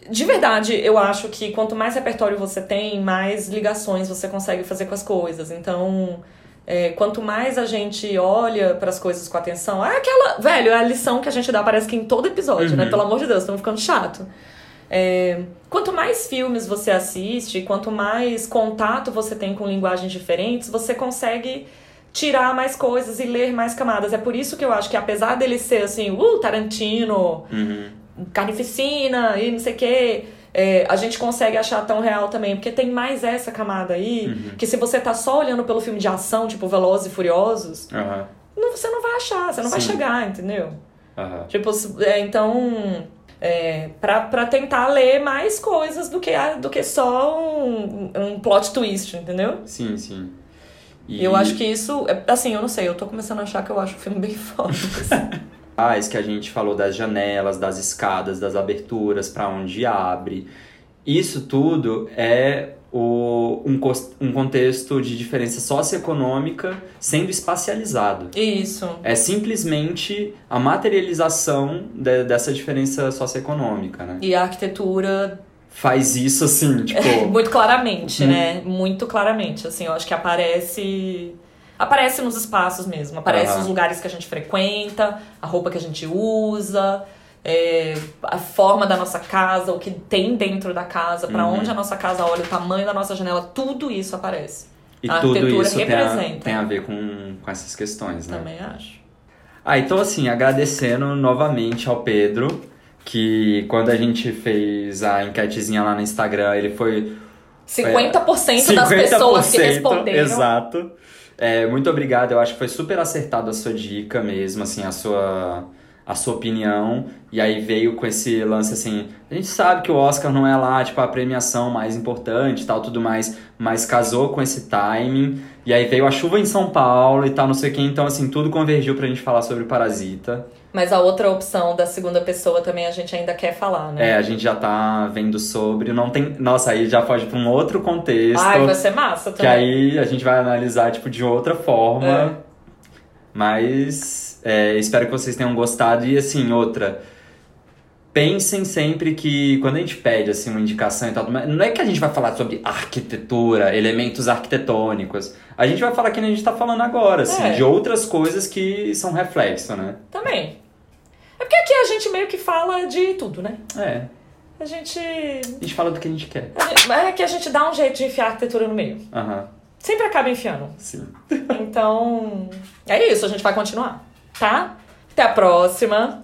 De verdade, eu acho que quanto mais repertório você tem, mais ligações você consegue fazer com as coisas. Então, é, quanto mais a gente olha para as coisas com atenção, é aquela. Velho, é a lição que a gente dá, parece que em todo episódio, né? Uhum. Pelo amor de Deus, estamos ficando chato. É, quanto mais filmes você assiste, quanto mais contato você tem com linguagens diferentes, você consegue tirar mais coisas e ler mais camadas. É por isso que eu acho que apesar dele ser assim, uh, Tarantino, Uhum. carnificina e não sei o quê. É, a gente consegue achar tão real também, porque tem mais essa camada aí, Uhum. que se você tá só olhando pelo filme de ação, tipo Velozes e Furiosos, Aham. não- você não vai achar, você não vai Sim. chegar, entendeu? Aham. Tipo, é, então, é, pra, pra tentar ler mais coisas do que, a- do que só um, um plot twist, entendeu? Sim, sim. E eu acho que isso, é, assim, eu não sei, eu tô começando a achar que eu acho o filme bem foda. assim. Que a gente falou das janelas, das escadas, das aberturas, pra onde abre. Isso tudo é o, um, um contexto de diferença socioeconômica sendo espacializado. Isso. É simplesmente a materialização de- dessa diferença socioeconômica, né? E a arquitetura Faz isso assim, tipo. muito claramente, Uhum. né? Muito claramente, assim, eu acho que aparece aparece nos espaços mesmo, aparece nos lugares que a gente frequenta, a roupa que a gente usa, é, a forma da nossa casa, o que tem dentro da casa, pra Uhum. onde a nossa casa olha, o tamanho da nossa janela, tudo isso aparece. E a tudo arquitetura isso tem a, representa. tem a ver com, com essas questões, né? Também acho. Ah, então assim, agradecendo novamente ao Pedro, que quando a gente fez a enquetezinha lá no Instagram, ele foi 50%, das pessoas que responderam. Exato. É, muito obrigado, eu acho que foi super acertado a sua dica mesmo, assim, a sua, a sua opinião. E aí veio com esse lance assim, a gente sabe que o Oscar não é lá, tipo, a premiação mais importante tal, tudo mais, mas casou com esse timing. E aí veio a chuva em São Paulo e tal, não sei o que, então assim, tudo convergiu pra gente falar sobre Parasita. Mas a outra opção da segunda pessoa também a gente ainda quer falar, né? É, a gente já tá vendo sobre, não tem... Nossa, aí já foge pra um outro contexto. Ai, vai ser massa Que também. aí a gente vai analisar, tipo, de outra forma. É. Mas é, espero que vocês tenham gostado. E assim, outra. Pensem sempre que quando a gente pede assim, uma indicação e tal, não é que a gente vai falar sobre arquitetura, elementos arquitetônicos. A gente vai falar que nem a gente tá falando agora, assim, É. de outras coisas que são reflexo, né? Também. É porque aqui a gente meio que fala de tudo, né? É. A gente. A gente fala do que a gente quer. a gente- É que a gente dá um jeito de enfiar a arquitetura no meio. Aham, Sempre acaba enfiando. sim. Então. É isso, a gente vai continuar. Tá? Até a próxima.